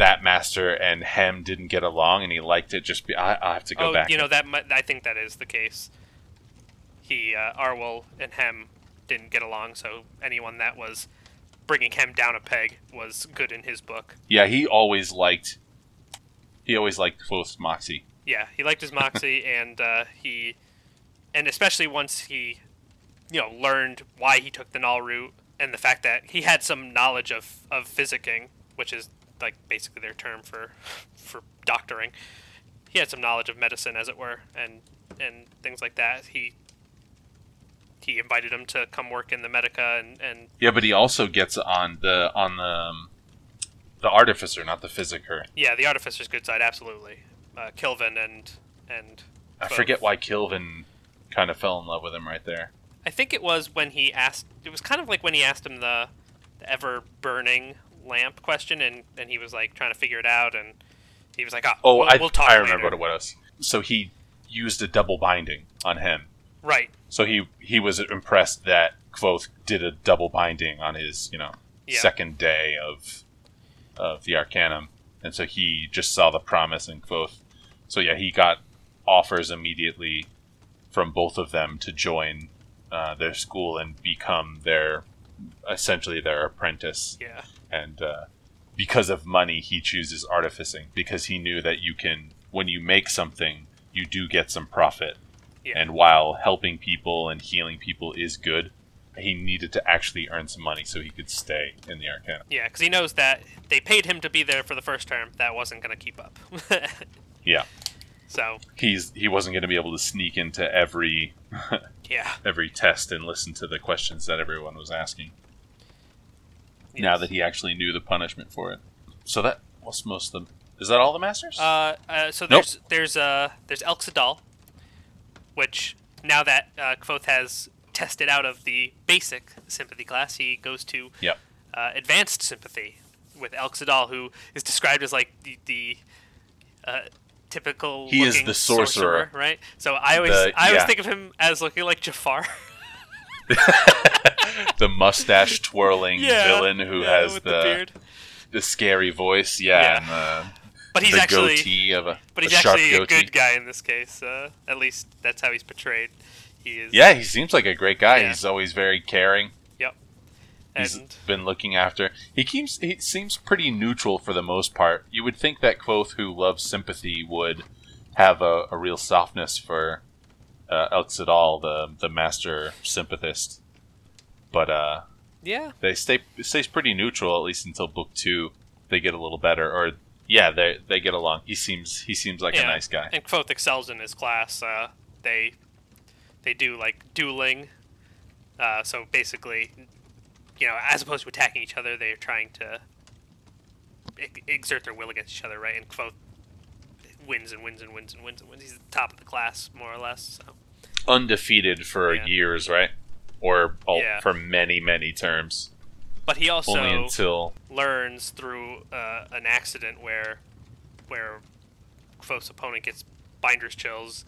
that master and Hemme didn't get along, and he liked it. Just be, I, I have to go oh, back. you know that I think that is the case. He uh, Arwyl and Hemme didn't get along, so anyone that was bringing Hemme down a peg was good in his book. yeah, he always liked. He always liked Kvothe's moxie. Yeah, he liked his moxie, and uh, he, and especially once he, you know, learned why he took the Nahlrout, and the fact that he had some knowledge of of physicking, which is like basically their term for for doctoring. He had some knowledge of medicine, as it were, and and things like that. He he invited him to come work in the Medica, and and Yeah, but he also gets on the on the um, the artificer, not the physicer. yeah, the artificer's good side, absolutely. Uh, Kilvin and and I Both. forget why Kilvin kind of fell in love with him right there. I think it was when he asked. It was kind of like when he asked him the, the ever burning lamp question, and, and he was like trying to figure it out, and he was like, "Oh, Oh, we'll, I, we'll talk I remember later." what it was. So he used a double binding on him. Right. So he he was impressed that Kvothe did a double binding on his you know Yeah. second day of of the Arcanum, and so he just saw the promise in Kvothe. So yeah, he got offers immediately from both of them to join uh, their school and become their essentially their apprentice. Yeah. And uh, because of money, he chooses artificing because he knew that you can when you make something, you do get some profit. Yeah. And while helping people and healing people is good, he needed to actually earn some money so he could stay in the Arcana. Yeah, because he knows that they paid him to be there for the first term. That wasn't going to keep up. Yeah, so he's he wasn't going to be able to sneak into every yeah. every test and listen to the questions that everyone was asking. Now that he actually knew the punishment for it, so that was most of them. Is that all the masters? Uh, uh, so Nope. there's there's uh there's Elxa Dal, which now that uh, Kvothe has tested out of the basic sympathy class, he goes to Yep. uh, advanced sympathy with Elxa Dal, who is described as like the, the uh, typical. He is the sorcerer. right? So I always The- I always yeah. think of him as looking like Jafar. the mustache twirling villain who yeah, has the the the, scary voice. Yeah, Yeah. and the, But he's actually a But he's sharp actually a good guy in this case. Uh, at least that's how he's portrayed. He is. Yeah, he seems like a great guy. Yeah. He's always very caring. Yep. He's And been looking after. He keeps. He seems pretty neutral for the most part. You would think that Kvothe, who loves sympathy, would have a, a real softness for uh, Elxa Dal, the the master sympathist. But uh, yeah, they stay stays pretty neutral at least until book two. They get a little better, or yeah, they they get along. He seems he seems like Yeah. a nice guy. and Kvothe excels in his class. Uh, they they do like dueling. Uh, so basically, you know, as opposed to attacking each other, they're trying to ex- exert their will against each other, right? And Kvothe wins and wins and wins and wins and wins. He's the top of the class, more or less. So Undefeated for Yeah. years, right? Or oh, Yeah. for many many terms. but he also Only until learns through uh, an accident where where Kvothe's opponent gets binder's chills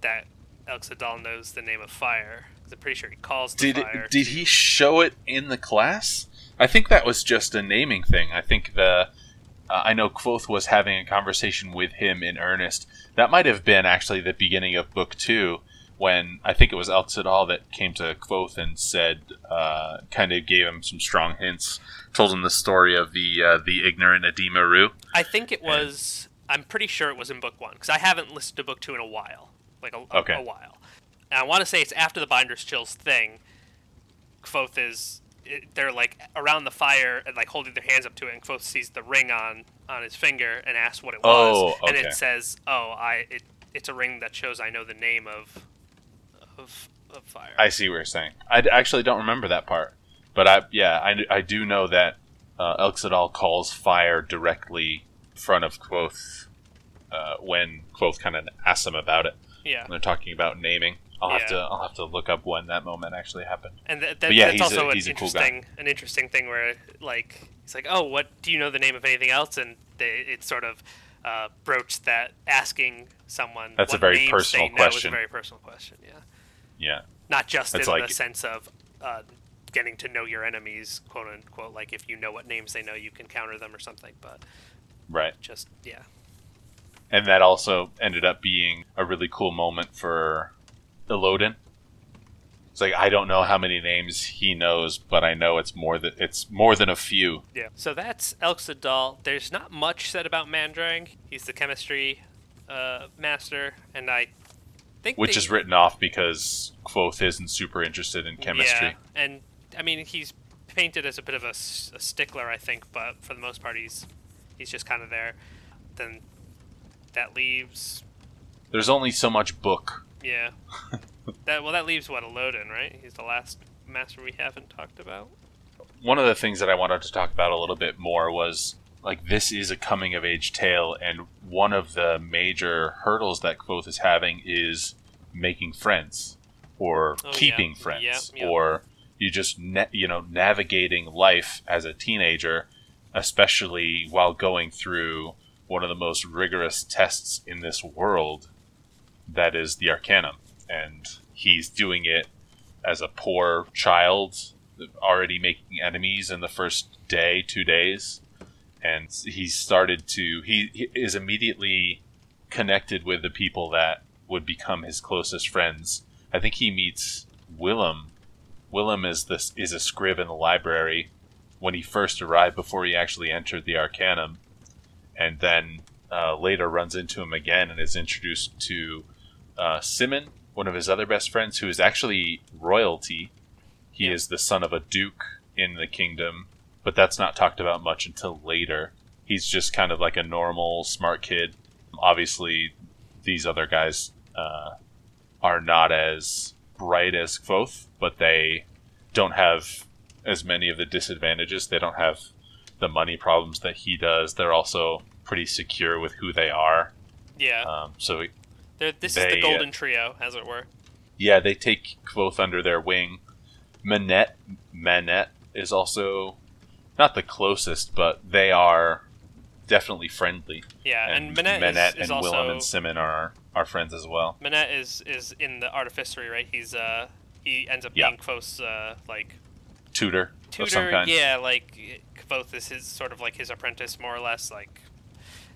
that Elxa Dal knows the name of fire. I'm pretty sure he calls the did fire. did he show it in the class? I think that was just a naming thing. I think the uh, I know Kvothe was having a conversation with him in earnest. That might have been actually the beginning of book two, when I think it was Sedal that came to Kvothe and said, uh, kind of gave him some strong hints, told him the story of the uh, the ignorant Edema Ruh. I think it was. I'm pretty sure it was in book one because I haven't listened to book two in a while, like a, a- Okay. a while. And I want to say it's after the binder's chills thing. Kvothe is they're like around the fire and like holding their hands up to it, and Kvothe sees the ring on on his finger and asks what it was, Oh, and it says, "Oh, I it, it's a ring that shows I know the name of of of fire." I see what you're saying. I d- actually don't remember that part, but I yeah I, I do know that uh, calls fire directly in front of Kvothe uh, when Kvothe kind of asks him about it. yeah, When they're talking about naming. I'll have Yeah. to I'll have to look up when that moment actually happened. and th- that, yeah, that's he's a- also an a cool interesting an interesting thing where like he's like, "Oh, what do you know the name of anything else?" And they, it sort of uh, broached that asking someone That's a very personal question. know is a very personal question. Yeah, Yeah, not just That's in like- the sense of uh, getting to know your enemies, quote unquote. Like if you know what names they know, you can counter them or something. But right. just yeah, And that also ended up being a really cool moment for Elodin. It's like I don't know how many names he knows, but I know it's more than it's more than a few. yeah. So that's Elxa Dal. There's not much said about Mandrag. He's the chemistry uh, master, and I think which they- is written off because Kvothe isn't super interested in chemistry. Yeah, and I mean he's painted as a bit of a stickler, I think, but for the most part he's he's just kind of there. Then that leaves, There's only so much book. yeah, that well that leaves what Elodin, right? He's the last master we haven't talked about. One of the things that I wanted to talk about a little bit more was like this is a coming of age tale, and one of the major hurdles that Kvothe is having is making friends or Oh, yeah. keeping friends Yep, yep. or you just na- you know navigating life as a teenager especially while going through one of the most rigorous tests in this world that is the arcanum and he's doing it as a poor child already making enemies in the first day two days and he started to he, he is immediately connected with the people that would become his closest friends. I think he meets willem. Willem is this is a scrib in the library when he first arrived before he actually entered the arcanum and then uh, later runs into him again and is introduced to uh, Simmon, one of his other best friends, who is actually royalty. He is the son of a duke in the kingdom, but that's not talked about much until later. He's just kind of like a normal, smart kid. Obviously, these other guys uh, are not as bright as Kvothe, but they don't have as many of the disadvantages. They don't have the money problems that he does. They're also pretty secure with who they are. Yeah, Um, so They're, this is they, the uh, golden trio, as it were. yeah, they take Kvothe under their wing. Manet, Manet is also not the closest, but they are definitely friendly. Yeah, and, Manet, is, is and also Willem and Simmon are are friends as well. Manet is is in the artificery, right? He's uh he ends up Yeah. being close uh like Tutor, of some tutor. kind. Yeah, like both is his sort of like his apprentice, more or less. Like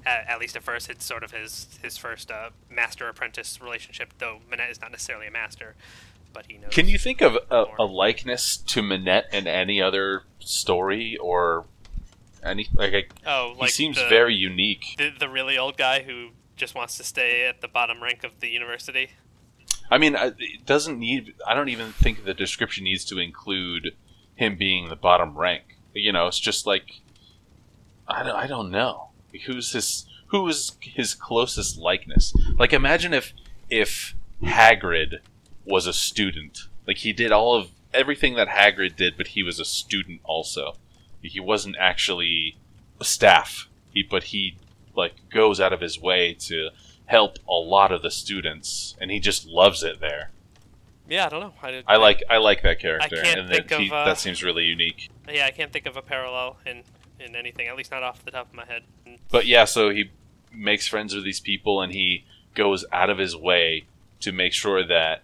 at, at least at first, it's sort of his his first uh, master apprentice relationship. Though Manet is not necessarily a master, but he knows. Can you think of a, a likeness to Manet in any other story or any like? I, Oh, like he seems the, very unique. the the really old guy who just wants to stay at the bottom rank of the university. I mean, it doesn't need. I don't even think the description needs to include him being the bottom rank. You know, it's just like I don't. I don't know who's his who is his closest likeness. Like, imagine if if Hagrid was a student. Like he did all of everything that Hagrid did, but he was a student also. He wasn't actually a staff. He but he like goes out of his way to help a lot of the students, and he just loves it there. Yeah, I don't know. I, I like I like that character, I can't and think he, of, uh, that seems really unique. Yeah, I can't think of a parallel in in anything, at least not off the top of my head. But yeah, so he makes friends with these people, and he goes out of his way to make sure that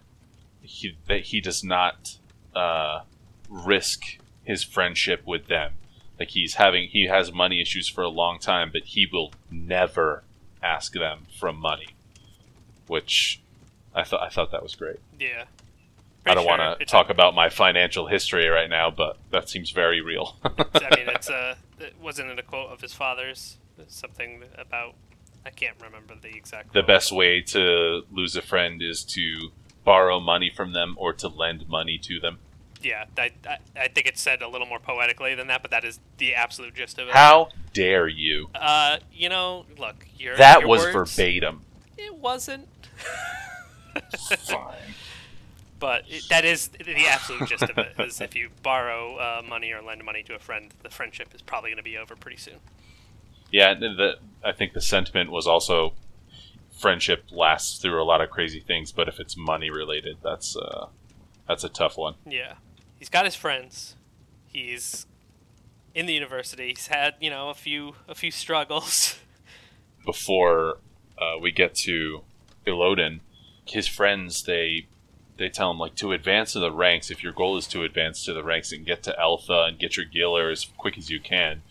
he that he does not uh, risk his friendship with them. Like he's having he has money issues for a long time, but he will never ask them for money, which I thought I thought that was great. Yeah. I don't Pretty want to talk about my financial history right now, but that seems very real. I mean, it's uh, it wasn't it a quote of his father's? Something about I can't remember the exact. the quote. best way to lose a friend is to borrow money from them or to lend money to them. Yeah, I, I I think it's said a little more poetically than that, but that is the absolute gist of it. How dare you? Uh, you know, look, your That your was words- verbatim. It wasn't. Fine. But it, that is the absolute gist of it. Is if you borrow uh, money or lend money to a friend, the friendship is probably going to be over pretty soon. Yeah, the, the, I think the sentiment was also friendship lasts through a lot of crazy things, but if it's money related, that's uh, that's a tough one. Yeah, he's got his friends. He's in the university. He's had you know a few a few struggles. Before uh, we get to Elodin, his friends they they tell him like to advance to the ranks. If your goal is to advance to the ranks and get to Alpha and get your Giller as quick as you can,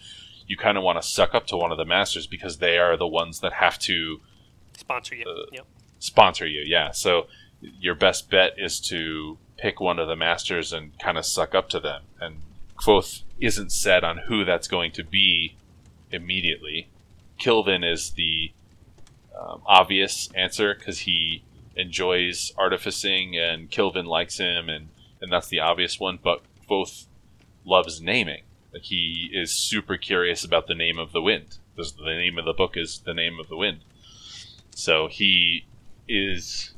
you kind of want to suck up to one of the masters because they are the ones that have to Sponsor you. Uh, yep. sponsor you. Yeah, so your best bet is to pick one of the masters and kind of suck up to them. And Kvothe isn't set on who that's going to be immediately. Kilvin is the um, obvious answer because he enjoys artificing and Kilvin likes him, and, and that's the obvious one. But Kvothe loves naming. Like he is super curious about the name of the wind. The name of the book is the name of the wind. So he is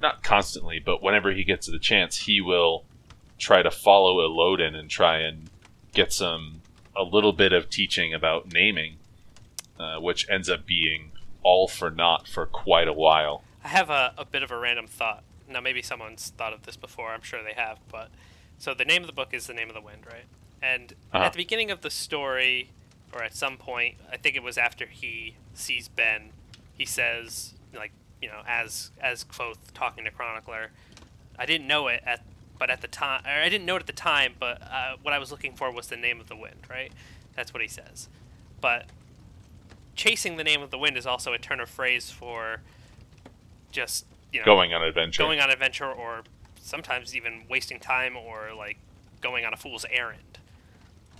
not constantly, but whenever he gets the chance, he will try to follow Elodin and try and get some a little bit of teaching about naming, uh, which ends up being all for naught for quite a while. I have a, a bit of a random thought. Now, maybe someone's thought of this before. I'm sure they have. But so the name of the book is the name of the wind, right? And Uh-huh. at the beginning of the story, or at some point, I think it was after he sees Ben, he says, like, you know, as as Kvothe talking to Chronicler, I didn't know it at, but at the time, or I didn't know it at the time, but uh, what I was looking for was the name of the wind, right? That's what he says. But chasing the name of the wind is also a turn of phrase for just you know Going on adventure. going on adventure or sometimes even wasting time or like going on a fool's errand.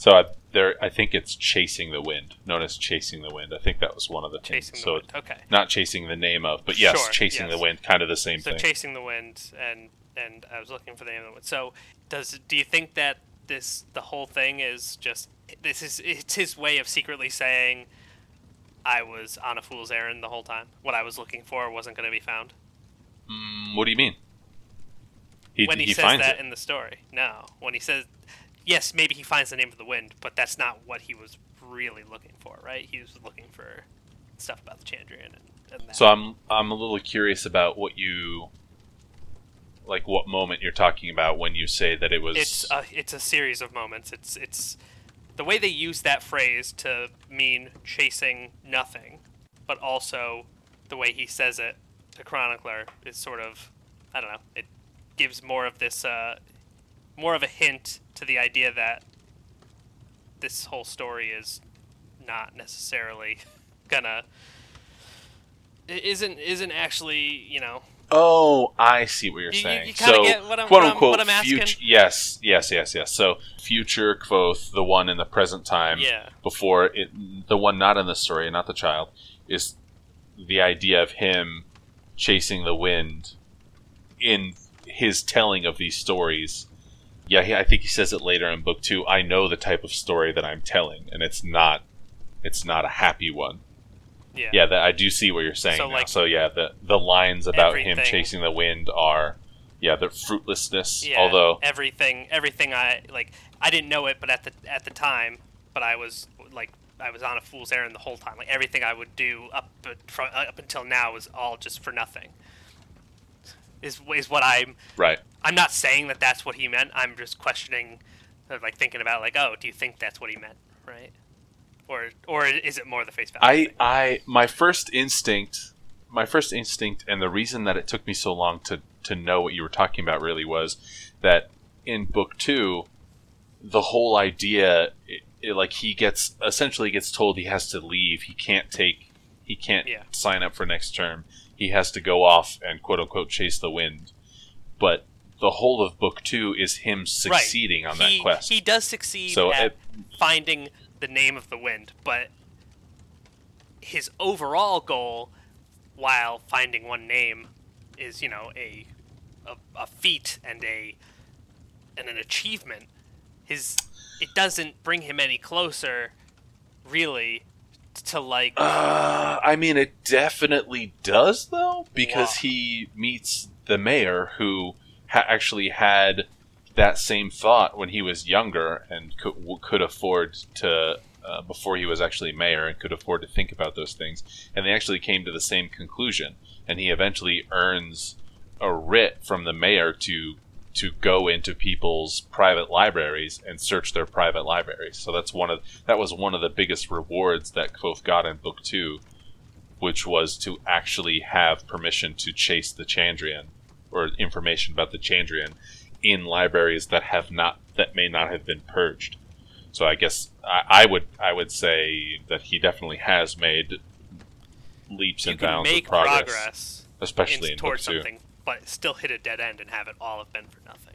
So I, there, I think it's chasing the wind. Known as chasing the wind. I think that was one of the Chasing things. the so wind. Okay. not chasing the name of, but yes, Sure, chasing the wind. Kind of the same So thing. So chasing the wind and and I was looking for the name of the wind. So does do you think that this the whole thing is just this is it's his way of secretly saying I was on a fool's errand the whole time. What I was looking for wasn't going to be found. Mm, what do you mean? He, when he, he says that it. in the story. No, when he says, yes, maybe he finds the name of the wind, but that's not what he was really looking for, right? He was looking for stuff about the Chandrian and, and that. So I'm I'm a little curious about what you like what moment you're talking about when you say that it was it's a it's a series of moments. It's it's the way they use that phrase to mean chasing nothing, but also the way he says it to Chronicler is sort of I don't know. It gives more of this uh, more of a hint to the idea that this whole story is not necessarily gonna isn't isn't actually you know Oh, I see what you're You- you- saying. you kinda so, get what I'm- quote unquote, what I'm asking? future. Yes, yes, yes, yes. So, future Kvothe, the one in the present time, yeah before it, the one not in the story, not the child, is the idea of him chasing the wind in his telling of these stories. Yeah, he, I think he says it later in book two. I know the type of story that I'm telling, and it's not, it's not a happy one. yeah Yeah, that I do see what you're saying So, now. like, so yeah, the the lines about him chasing the wind are, yeah, the fruitlessness. Yeah, Although, everything everything I like I didn't know it but at the at the time but I was like I was on a fool's errand the whole time like everything I would do up from, up until now was all just for nothing is is what I'm right, I'm not saying that that's what he meant I'm just questioning uh, like thinking about like oh do you think that's what he meant right or or is it more the face value I thing? I my first instinct, my first instinct, and the reason that it took me so long to to know what you were talking about really was that in book two, the whole idea, it, it, like he gets essentially gets told he has to leave. He can't take, he can't Yeah. sign up for next term. He has to go off and quote unquote chase the wind. But the whole of book two is him succeeding on that he, quest. he does succeed So at it- finding the name of the wind, but his overall goal, while finding one name, is you know a a, a feat and a and an achievement. His it doesn't bring him any closer, really, to like Uh, I mean, it definitely does, though, because Wow. he meets the mayor who ha- actually had that same thought when he was younger and could, w- could afford to, uh, before he was actually mayor, and could afford to think about those things. And they actually came to the same conclusion. And he eventually earns a writ from the mayor to to go into people's private libraries and search their private libraries. So that's one of that was one of the biggest rewards that Kvothe got in book two, which was to actually have permission to chase the Chandrian or information about the Chandrian in libraries that have not that may not have been purged. So I guess I, I would I would say that he definitely has made leaps you and bounds of progress, progress especially in, in book two. something, but still hit a dead end and have it all have been for nothing.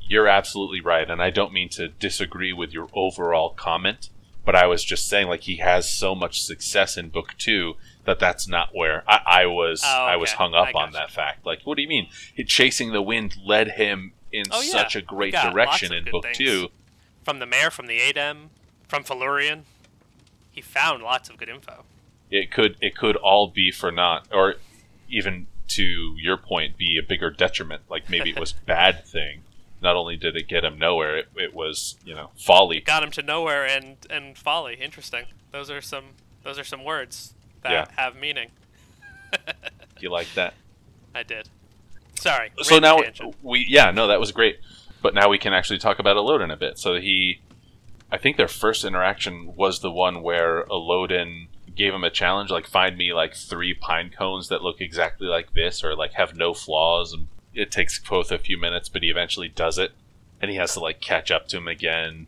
You're absolutely right, and I don't mean to disagree with your overall comment, but I was just saying like he has so much success in book two that that's not where I, I was. Oh, I was hung up on gotcha. that fact. Like, what do you mean? Chasing the wind led him in Oh, yeah. such a great direction in book two. From the mayor, from the Adem, from Felurian, he found lots of good info. It could it could all be for naught, or even to your point, be a bigger detriment. Like maybe it was bad thing. Not only did it get him nowhere, it, it was you know folly. got him to nowhere and and folly. Interesting. Those are some those are some words that Yeah. have meaning. You like that? I did. Sorry. so now tangent. we yeah no that was great but now we can actually talk about Elodin a bit so he I think their first interaction was the one where Elodin gave him a challenge like find me like three pine cones that look exactly like this or like have no flaws and it takes Kvothe a few minutes but he eventually does it and he has to like catch up to him again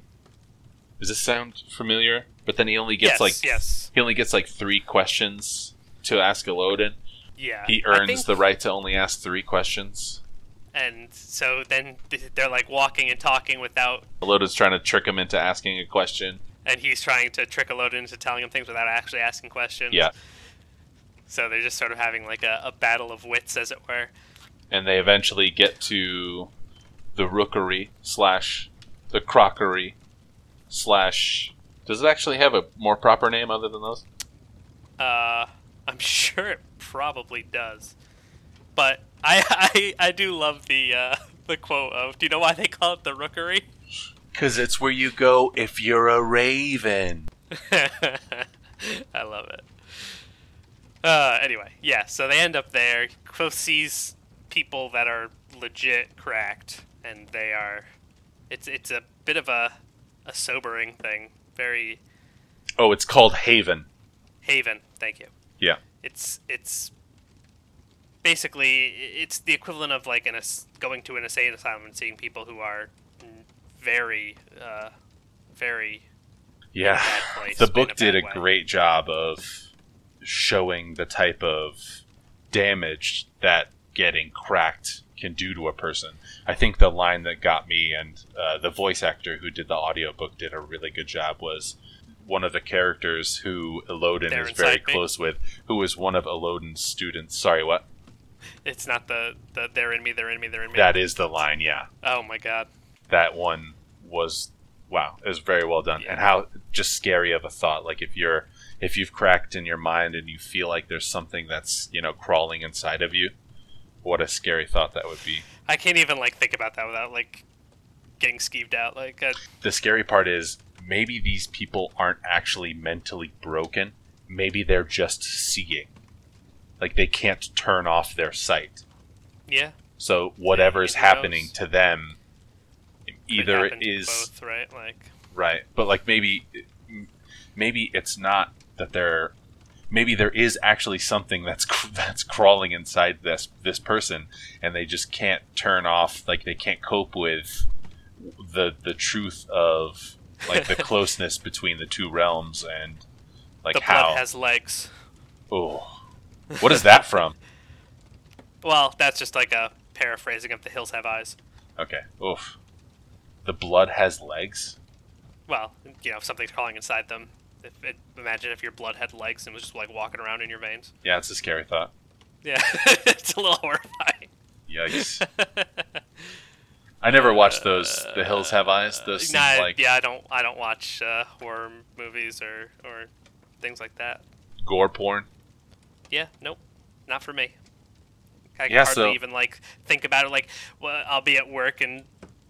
does this sound familiar but then he only gets yes, like yes, he only gets like three questions to ask Elodin yeah. he earns think- the right to only ask three questions and so then they're like walking and talking without, Elodin's trying to trick him into asking a question. And he's trying to trick a Elodin into telling him things without actually asking questions. Yeah. So they're just sort of having like a, a battle of wits, as it were. And they eventually get to the rookery slash the crockery slash. Does it actually have a more proper name other than those? Uh, I'm sure it probably does, but I I, I do love the uh, the quote of. Do you know why they call it the rookery? Because it's where you go if you're a raven. I love it. Uh, anyway, yeah. So they end up there. Kvothe sees people that are legit cracked, and they are. It's it's a bit of a a sobering thing. Very Oh, it's called Haven. Haven. Thank you. Yeah. It's it's basically it's the equivalent of like an as- going to an insane asylum and seeing people who are very uh, very Yeah, the book did a way. great job of showing the type of damage that getting cracked can do to a person. I think the line that got me and uh, the voice actor who did the audiobook did a really good job was one of the characters who Elodin is very close with, who was one of Elodin's students. Sorry, what? It's not the, the they're in me, they're in me, they're in me. That is the line, yeah. oh my god. that one was wow it was very well done. Yeah. and how just scary of a thought. Like if you're if you've cracked in your mind and you feel like there's something that's you know crawling inside of you what a scary thought that would be. I can't even like think about that without like getting skeeved out. Like uh, the scary part is maybe these people aren't actually mentally broken. Maybe they're just seeing. Like they can't turn off their sight. Yeah, so whatever's who happening knows? to them either to is both, right? Like Right, but like maybe, maybe it's not that they're. Maybe there is actually something that's cr- that's crawling inside this this person, and they just can't turn off. Like they can't cope with the the truth of like the closeness between the two realms and like the how. blood has legs. oh, what is that from? Well, that's just like a paraphrasing of "The Hills Have Eyes." Okay, oof. The blood has legs. Well, you know, if something's crawling inside them. If it, imagine if your blood had legs and was just like walking around in your veins. Yeah, it's a scary thought. Yeah, it's a little horrifying. Yikes! I never watched those. The Hills Have Eyes. Those Nah, like yeah, I don't. I don't watch uh, horror movies or or things like that. gore porn. Yeah, nope, not for me. I can Yeah, hardly so- even like think about it. Like, well, I'll be at work and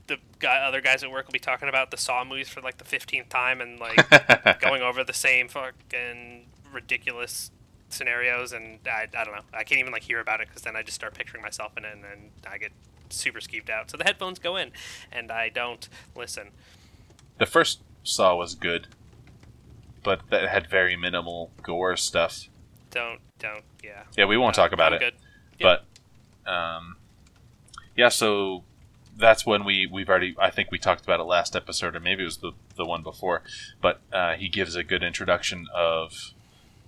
the guy, other guys at work will be talking about the Saw movies for like the fifteenth time and like going over the same fucking ridiculous scenarios. And I, I don't know. I can't even like hear about it because then I just start picturing myself in it and then I get super skeeved out. So the headphones go in and I don't listen. the first Saw was good, but that had very minimal gore stuff. Don't don't yeah. Yeah, we won't No, talk about I'm it. Good. Yeah. But um, yeah, so that's when we we've already. I think we talked about it last episode, or maybe it was the the one before. But uh, he gives a good introduction of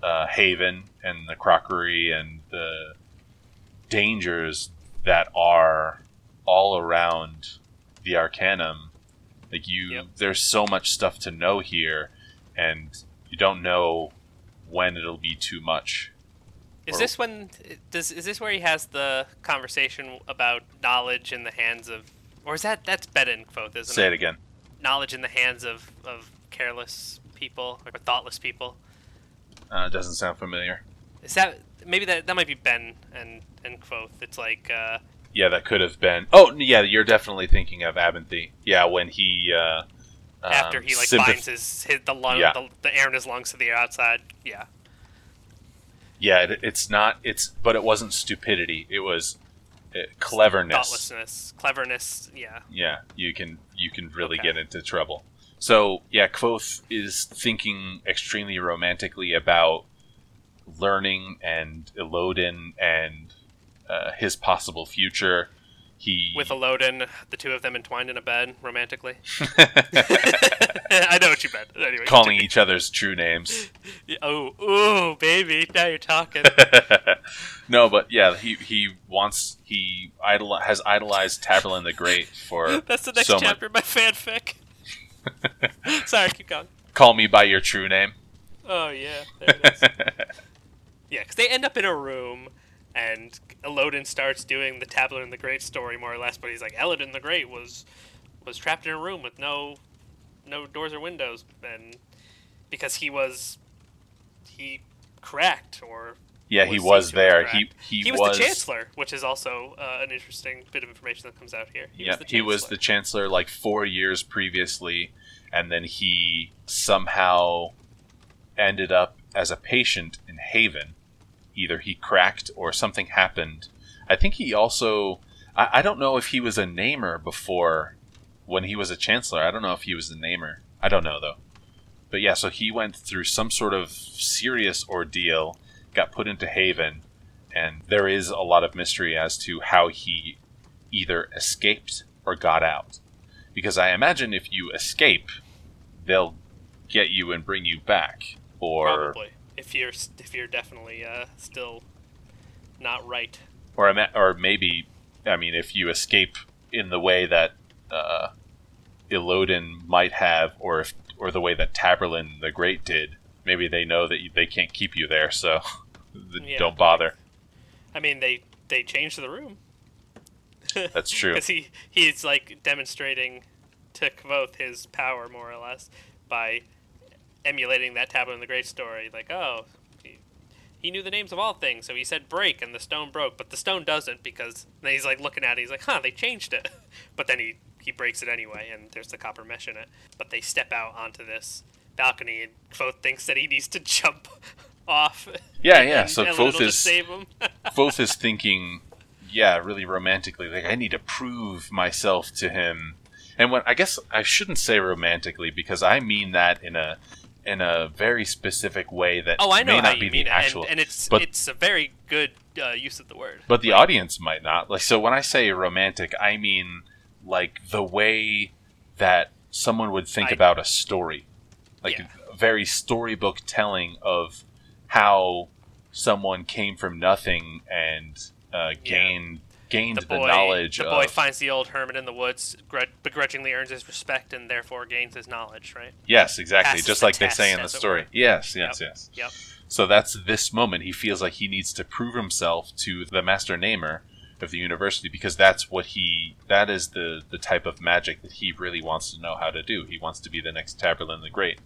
uh, Haven and the crockery and the dangers that are all around the Arcanum. Like you, Yep. there's so much stuff to know here, and you don't know when it'll be too much. Is Or- this when does is this where he has the conversation about knowledge in the hands of, or is that that's Beta and Kvothe, isn't Say it? it again. Knowledge in the hands of of careless people or thoughtless people. Uh, doesn't sound familiar. Is that maybe that that might be Ben and and Kvothe? It's like uh, Yeah, that could have been. Oh, yeah, you're definitely thinking of Abenthy. Yeah, when he uh, after um, he like sympath- binds his, his the lung Yeah. the, the air in his lungs to the outside. Yeah, Yeah, it, it's not. It's but it wasn't stupidity. It was cleverness. thoughtlessness, cleverness. Yeah, Yeah, you can you can really Okay. get into trouble. So yeah, Kvothe is thinking extremely romantically about learning and Elodin and uh, his possible future. He with Elodin, the two of them entwined in a bed romantically. I know what you meant. Anyway, calling each other's true names. Oh, ooh, baby, now you're talking. no, but yeah, he he wants he idol has idolized Taborlin the Great for That's the next so much. chapter of my fanfic. Sorry, keep going. Call me by your true name. Oh yeah, there it is. yeah, because they end up in a room, and Elodin starts doing the Taborlin the Great story more or less, but he's like, Elodin the Great was was trapped in a room with no no doors or windows, and because he was he cracked or yeah, he was was to have there. He he, he was, the chancellor, which is also uh, an interesting bit of information that comes out here. He yeah, was he was the chancellor like four years previously, and then he somehow ended up as a patient in Haven. Either he cracked or something happened. I think he also. I, I don't know if he was a namer before when he was a chancellor. I don't know if he was a namer. I don't know though. But yeah, so he went through some sort of serious ordeal, got put into Haven, and there is a lot of mystery as to how he either escaped or got out. Because I imagine if you escape, they'll get you and bring you back, or Probably. If you're if you're definitely uh, still not right. or or maybe I mean if you escape in the way that uh, Elodin might have, or if or the way that Taborlin the Great did, maybe they know that you, they can't keep you there, so Yeah. don't bother. I mean, they they changed the room. That's true. Because he he's like demonstrating to Kvothe his power more or less by emulating that Taborlin the Great story. Like, oh, he, he knew the names of all things, so he said break, and the stone broke, but the stone doesn't because then he's like looking at it. He's like, huh, they changed it, but then he he breaks it anyway, and there's the copper mesh in it. But they step out onto this balcony, and Kvothe thinks that he needs to jump off. Yeah, yeah. and So Kvothe just is save him. Kvothe is thinking, yeah, really romantically. Like I need to prove myself to him. And when I guess I shouldn't say romantically because I mean that in a in a very specific way that Oh, I know may not be the actual. and, and it's but- it's a very good uh, use of the word. but the Like, audience might not. Like so when I say romantic, I mean like the way that someone would think I- about a story. Like Yeah. a very storybook telling of how someone came from nothing and uh, gained gained the the, boy, knowledge the boy of finds the old hermit in the woods, begrudgingly earns his respect, and therefore gains his knowledge. Right? Yes, exactly. passes Just the like they say in the story. Yes, yes, yes. Yep. So that's this moment. He feels like he needs to prove himself to the master namer of the university because that's what he that is the the type of magic that he really wants to know how to do. He wants to be the next Taborlin the Great.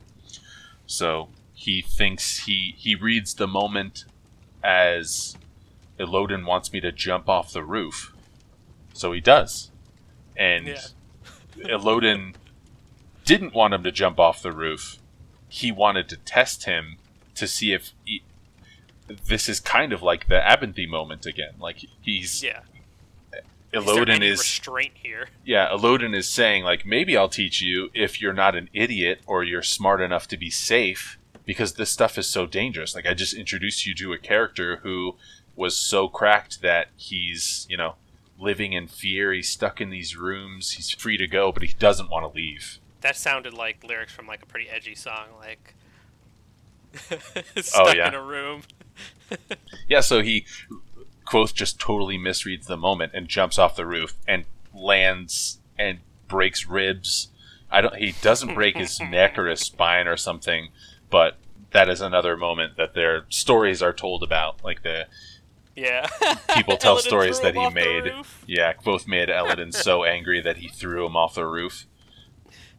So he thinks he he reads the moment as Elodin wants me to jump off the roof. So he does. And Yeah. Elodin didn't want him to jump off the roof. He wanted to test him to see if he, this is kind of like the Abenthy moment again. Like he's Yeah. Is Elodin any is restraint here. yeah, Elodin is saying like maybe I'll teach you if you're not an idiot or you're smart enough to be safe because this stuff is so dangerous. Like I just introduced you to a character who was so cracked that he's, you know, living in fear, he's stuck in these rooms, he's free to go, but he doesn't want to leave. That sounded like lyrics from like a pretty edgy song, like oh, stuck Oh, yeah. in a room. Yeah, so he Kvothe just totally misreads the moment and jumps off the roof and lands and breaks ribs. I don't he doesn't break his neck or his spine or something, but that is another moment that their stories are told about. Like the Yeah. people tell stories that he made. Yeah, Kvothe made Elodin so angry that he threw him off the roof.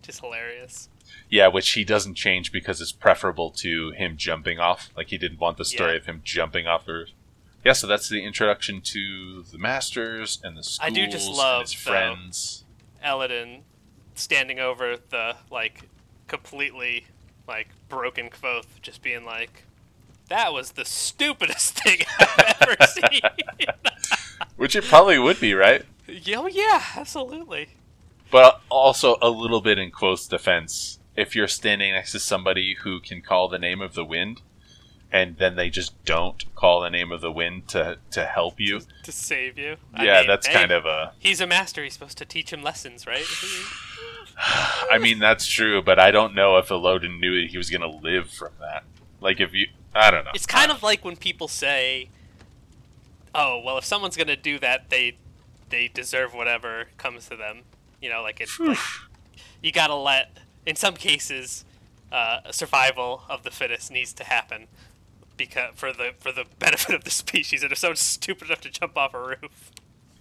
Just hilarious. Yeah, which he doesn't change because it's preferable to him jumping off. Like he didn't want the story Yeah. of him jumping off the roof. Yeah, so that's the introduction to the masters and the schools I do just and love, his though, friends. Elodin standing over the like completely like broken Kvothe, just being like, "That was the stupidest thing I've ever seen." Which it probably would be, right? Yeah, oh, yeah, absolutely. But also a little bit in close defense. If you're standing next to somebody who can call the name of the wind, and then they just don't call the name of the wind to, to help you, To save you. I yeah, mean, that's hey, kind of a. He's a master. He's supposed to teach him lessons, right? I mean, that's true, but I don't know if Elodin knew that he was going to live from that. Like, if you. I don't know. It's kind of like when people say, "Oh, well, if someone's gonna do that, they they deserve whatever comes to them." You know, like it's like you gotta let. In some cases, uh, survival of the fittest needs to happen because for the for the benefit of the species. And if someone's stupid enough to jump off a roof,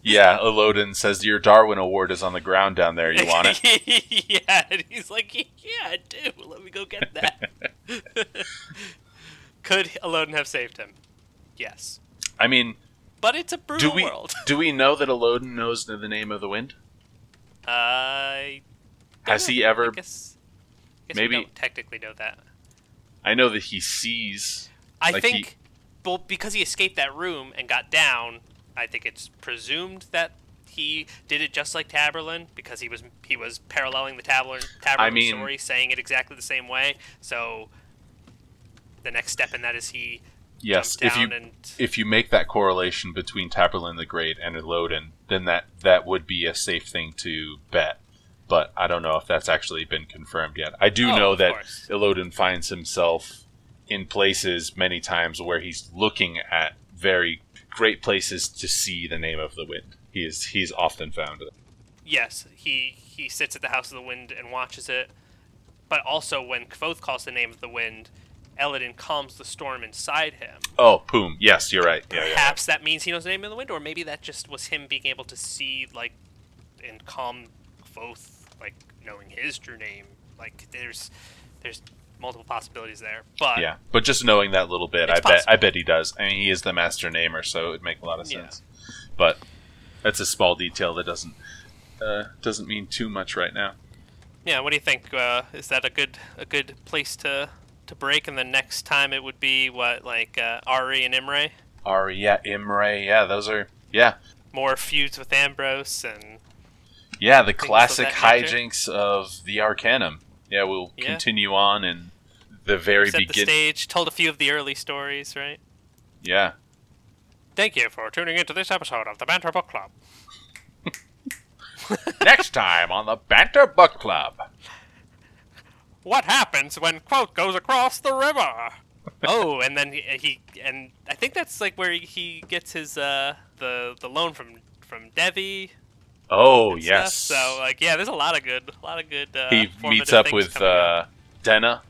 Yeah, Elodin says your Darwin Award is on the ground down there. You want it? yeah, and he's like, "Yeah, I do. Let me go get that." Could Elodin have saved him? Yes, I mean, but it's a brutal do we world. do we know that Elodin knows the name of the wind? I Has know. he ever- I guess, guess maybe- we don't technically know that. I know that he sees. I Like think, he- well, because he escaped that room and got down, I think it's presumed that he did it just like Taborlin because he was he was paralleling the Taborlin Taborlin mean- story, saying it exactly the same way. So the next step in that is he Yes, if you down and if you make that correlation between Taborlin the Great and Elodin, then that that would be a safe thing to bet. but I don't know if that's actually been confirmed yet. I do Oh, know that course. Elodin finds himself in places many times where he's looking at very great places to see the name of the wind. He is he's often found. Yes, he he sits at the House of the Wind and watches it. But also, when Kvothe calls the name of the wind, Elodin calms the storm inside him. Oh, Poom. Yes, you're right. Yeah, yeah. Perhaps that means he knows the name of the wind, or maybe that just was him being able to see, like, and calm both, like knowing his true name. Like, there's there's multiple possibilities there. But Yeah, but just knowing that little bit, I bet possible. I bet he does. I mean, he is the master namer, so it would make a lot of Yeah. sense. But that's a small detail that doesn't uh, doesn't mean too much right now. Yeah, what do you think? Uh, is that a good a good place to to break? And the next time it would be what like uh, Auri and Imre, Auri, yeah, Imre, yeah, those are yeah, more feuds with Ambrose, and yeah, the of classic nature. hijinks of the Arcanum. Yeah, we'll Yeah. continue on in the very set the beginning. stage, told a few of the early stories, right? Yeah, Thank you for tuning into this episode of the Banter Book Club. next time on the Banter Book Club. What happens when Kvothe goes across the river? oh, and then he, he and I think that's like where he, gets his uh the the loan from from Devi. Oh yes, stuff. So like yeah, there's a lot of good a lot of good. Uh, he meets up with uh, Denna.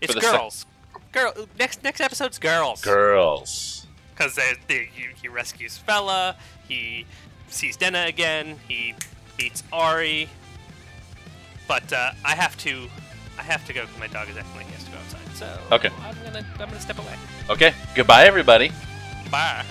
It's girls. Girl. Next next episode's girls. Girls. Because they, they, he, he rescues Fela. He sees Denna again. He meets Auri. But uh, I have to, I have to go because my dog is acting like he has to go outside. So Okay. I'm gonna I'm gonna step away. Okay, goodbye, everybody. Bye.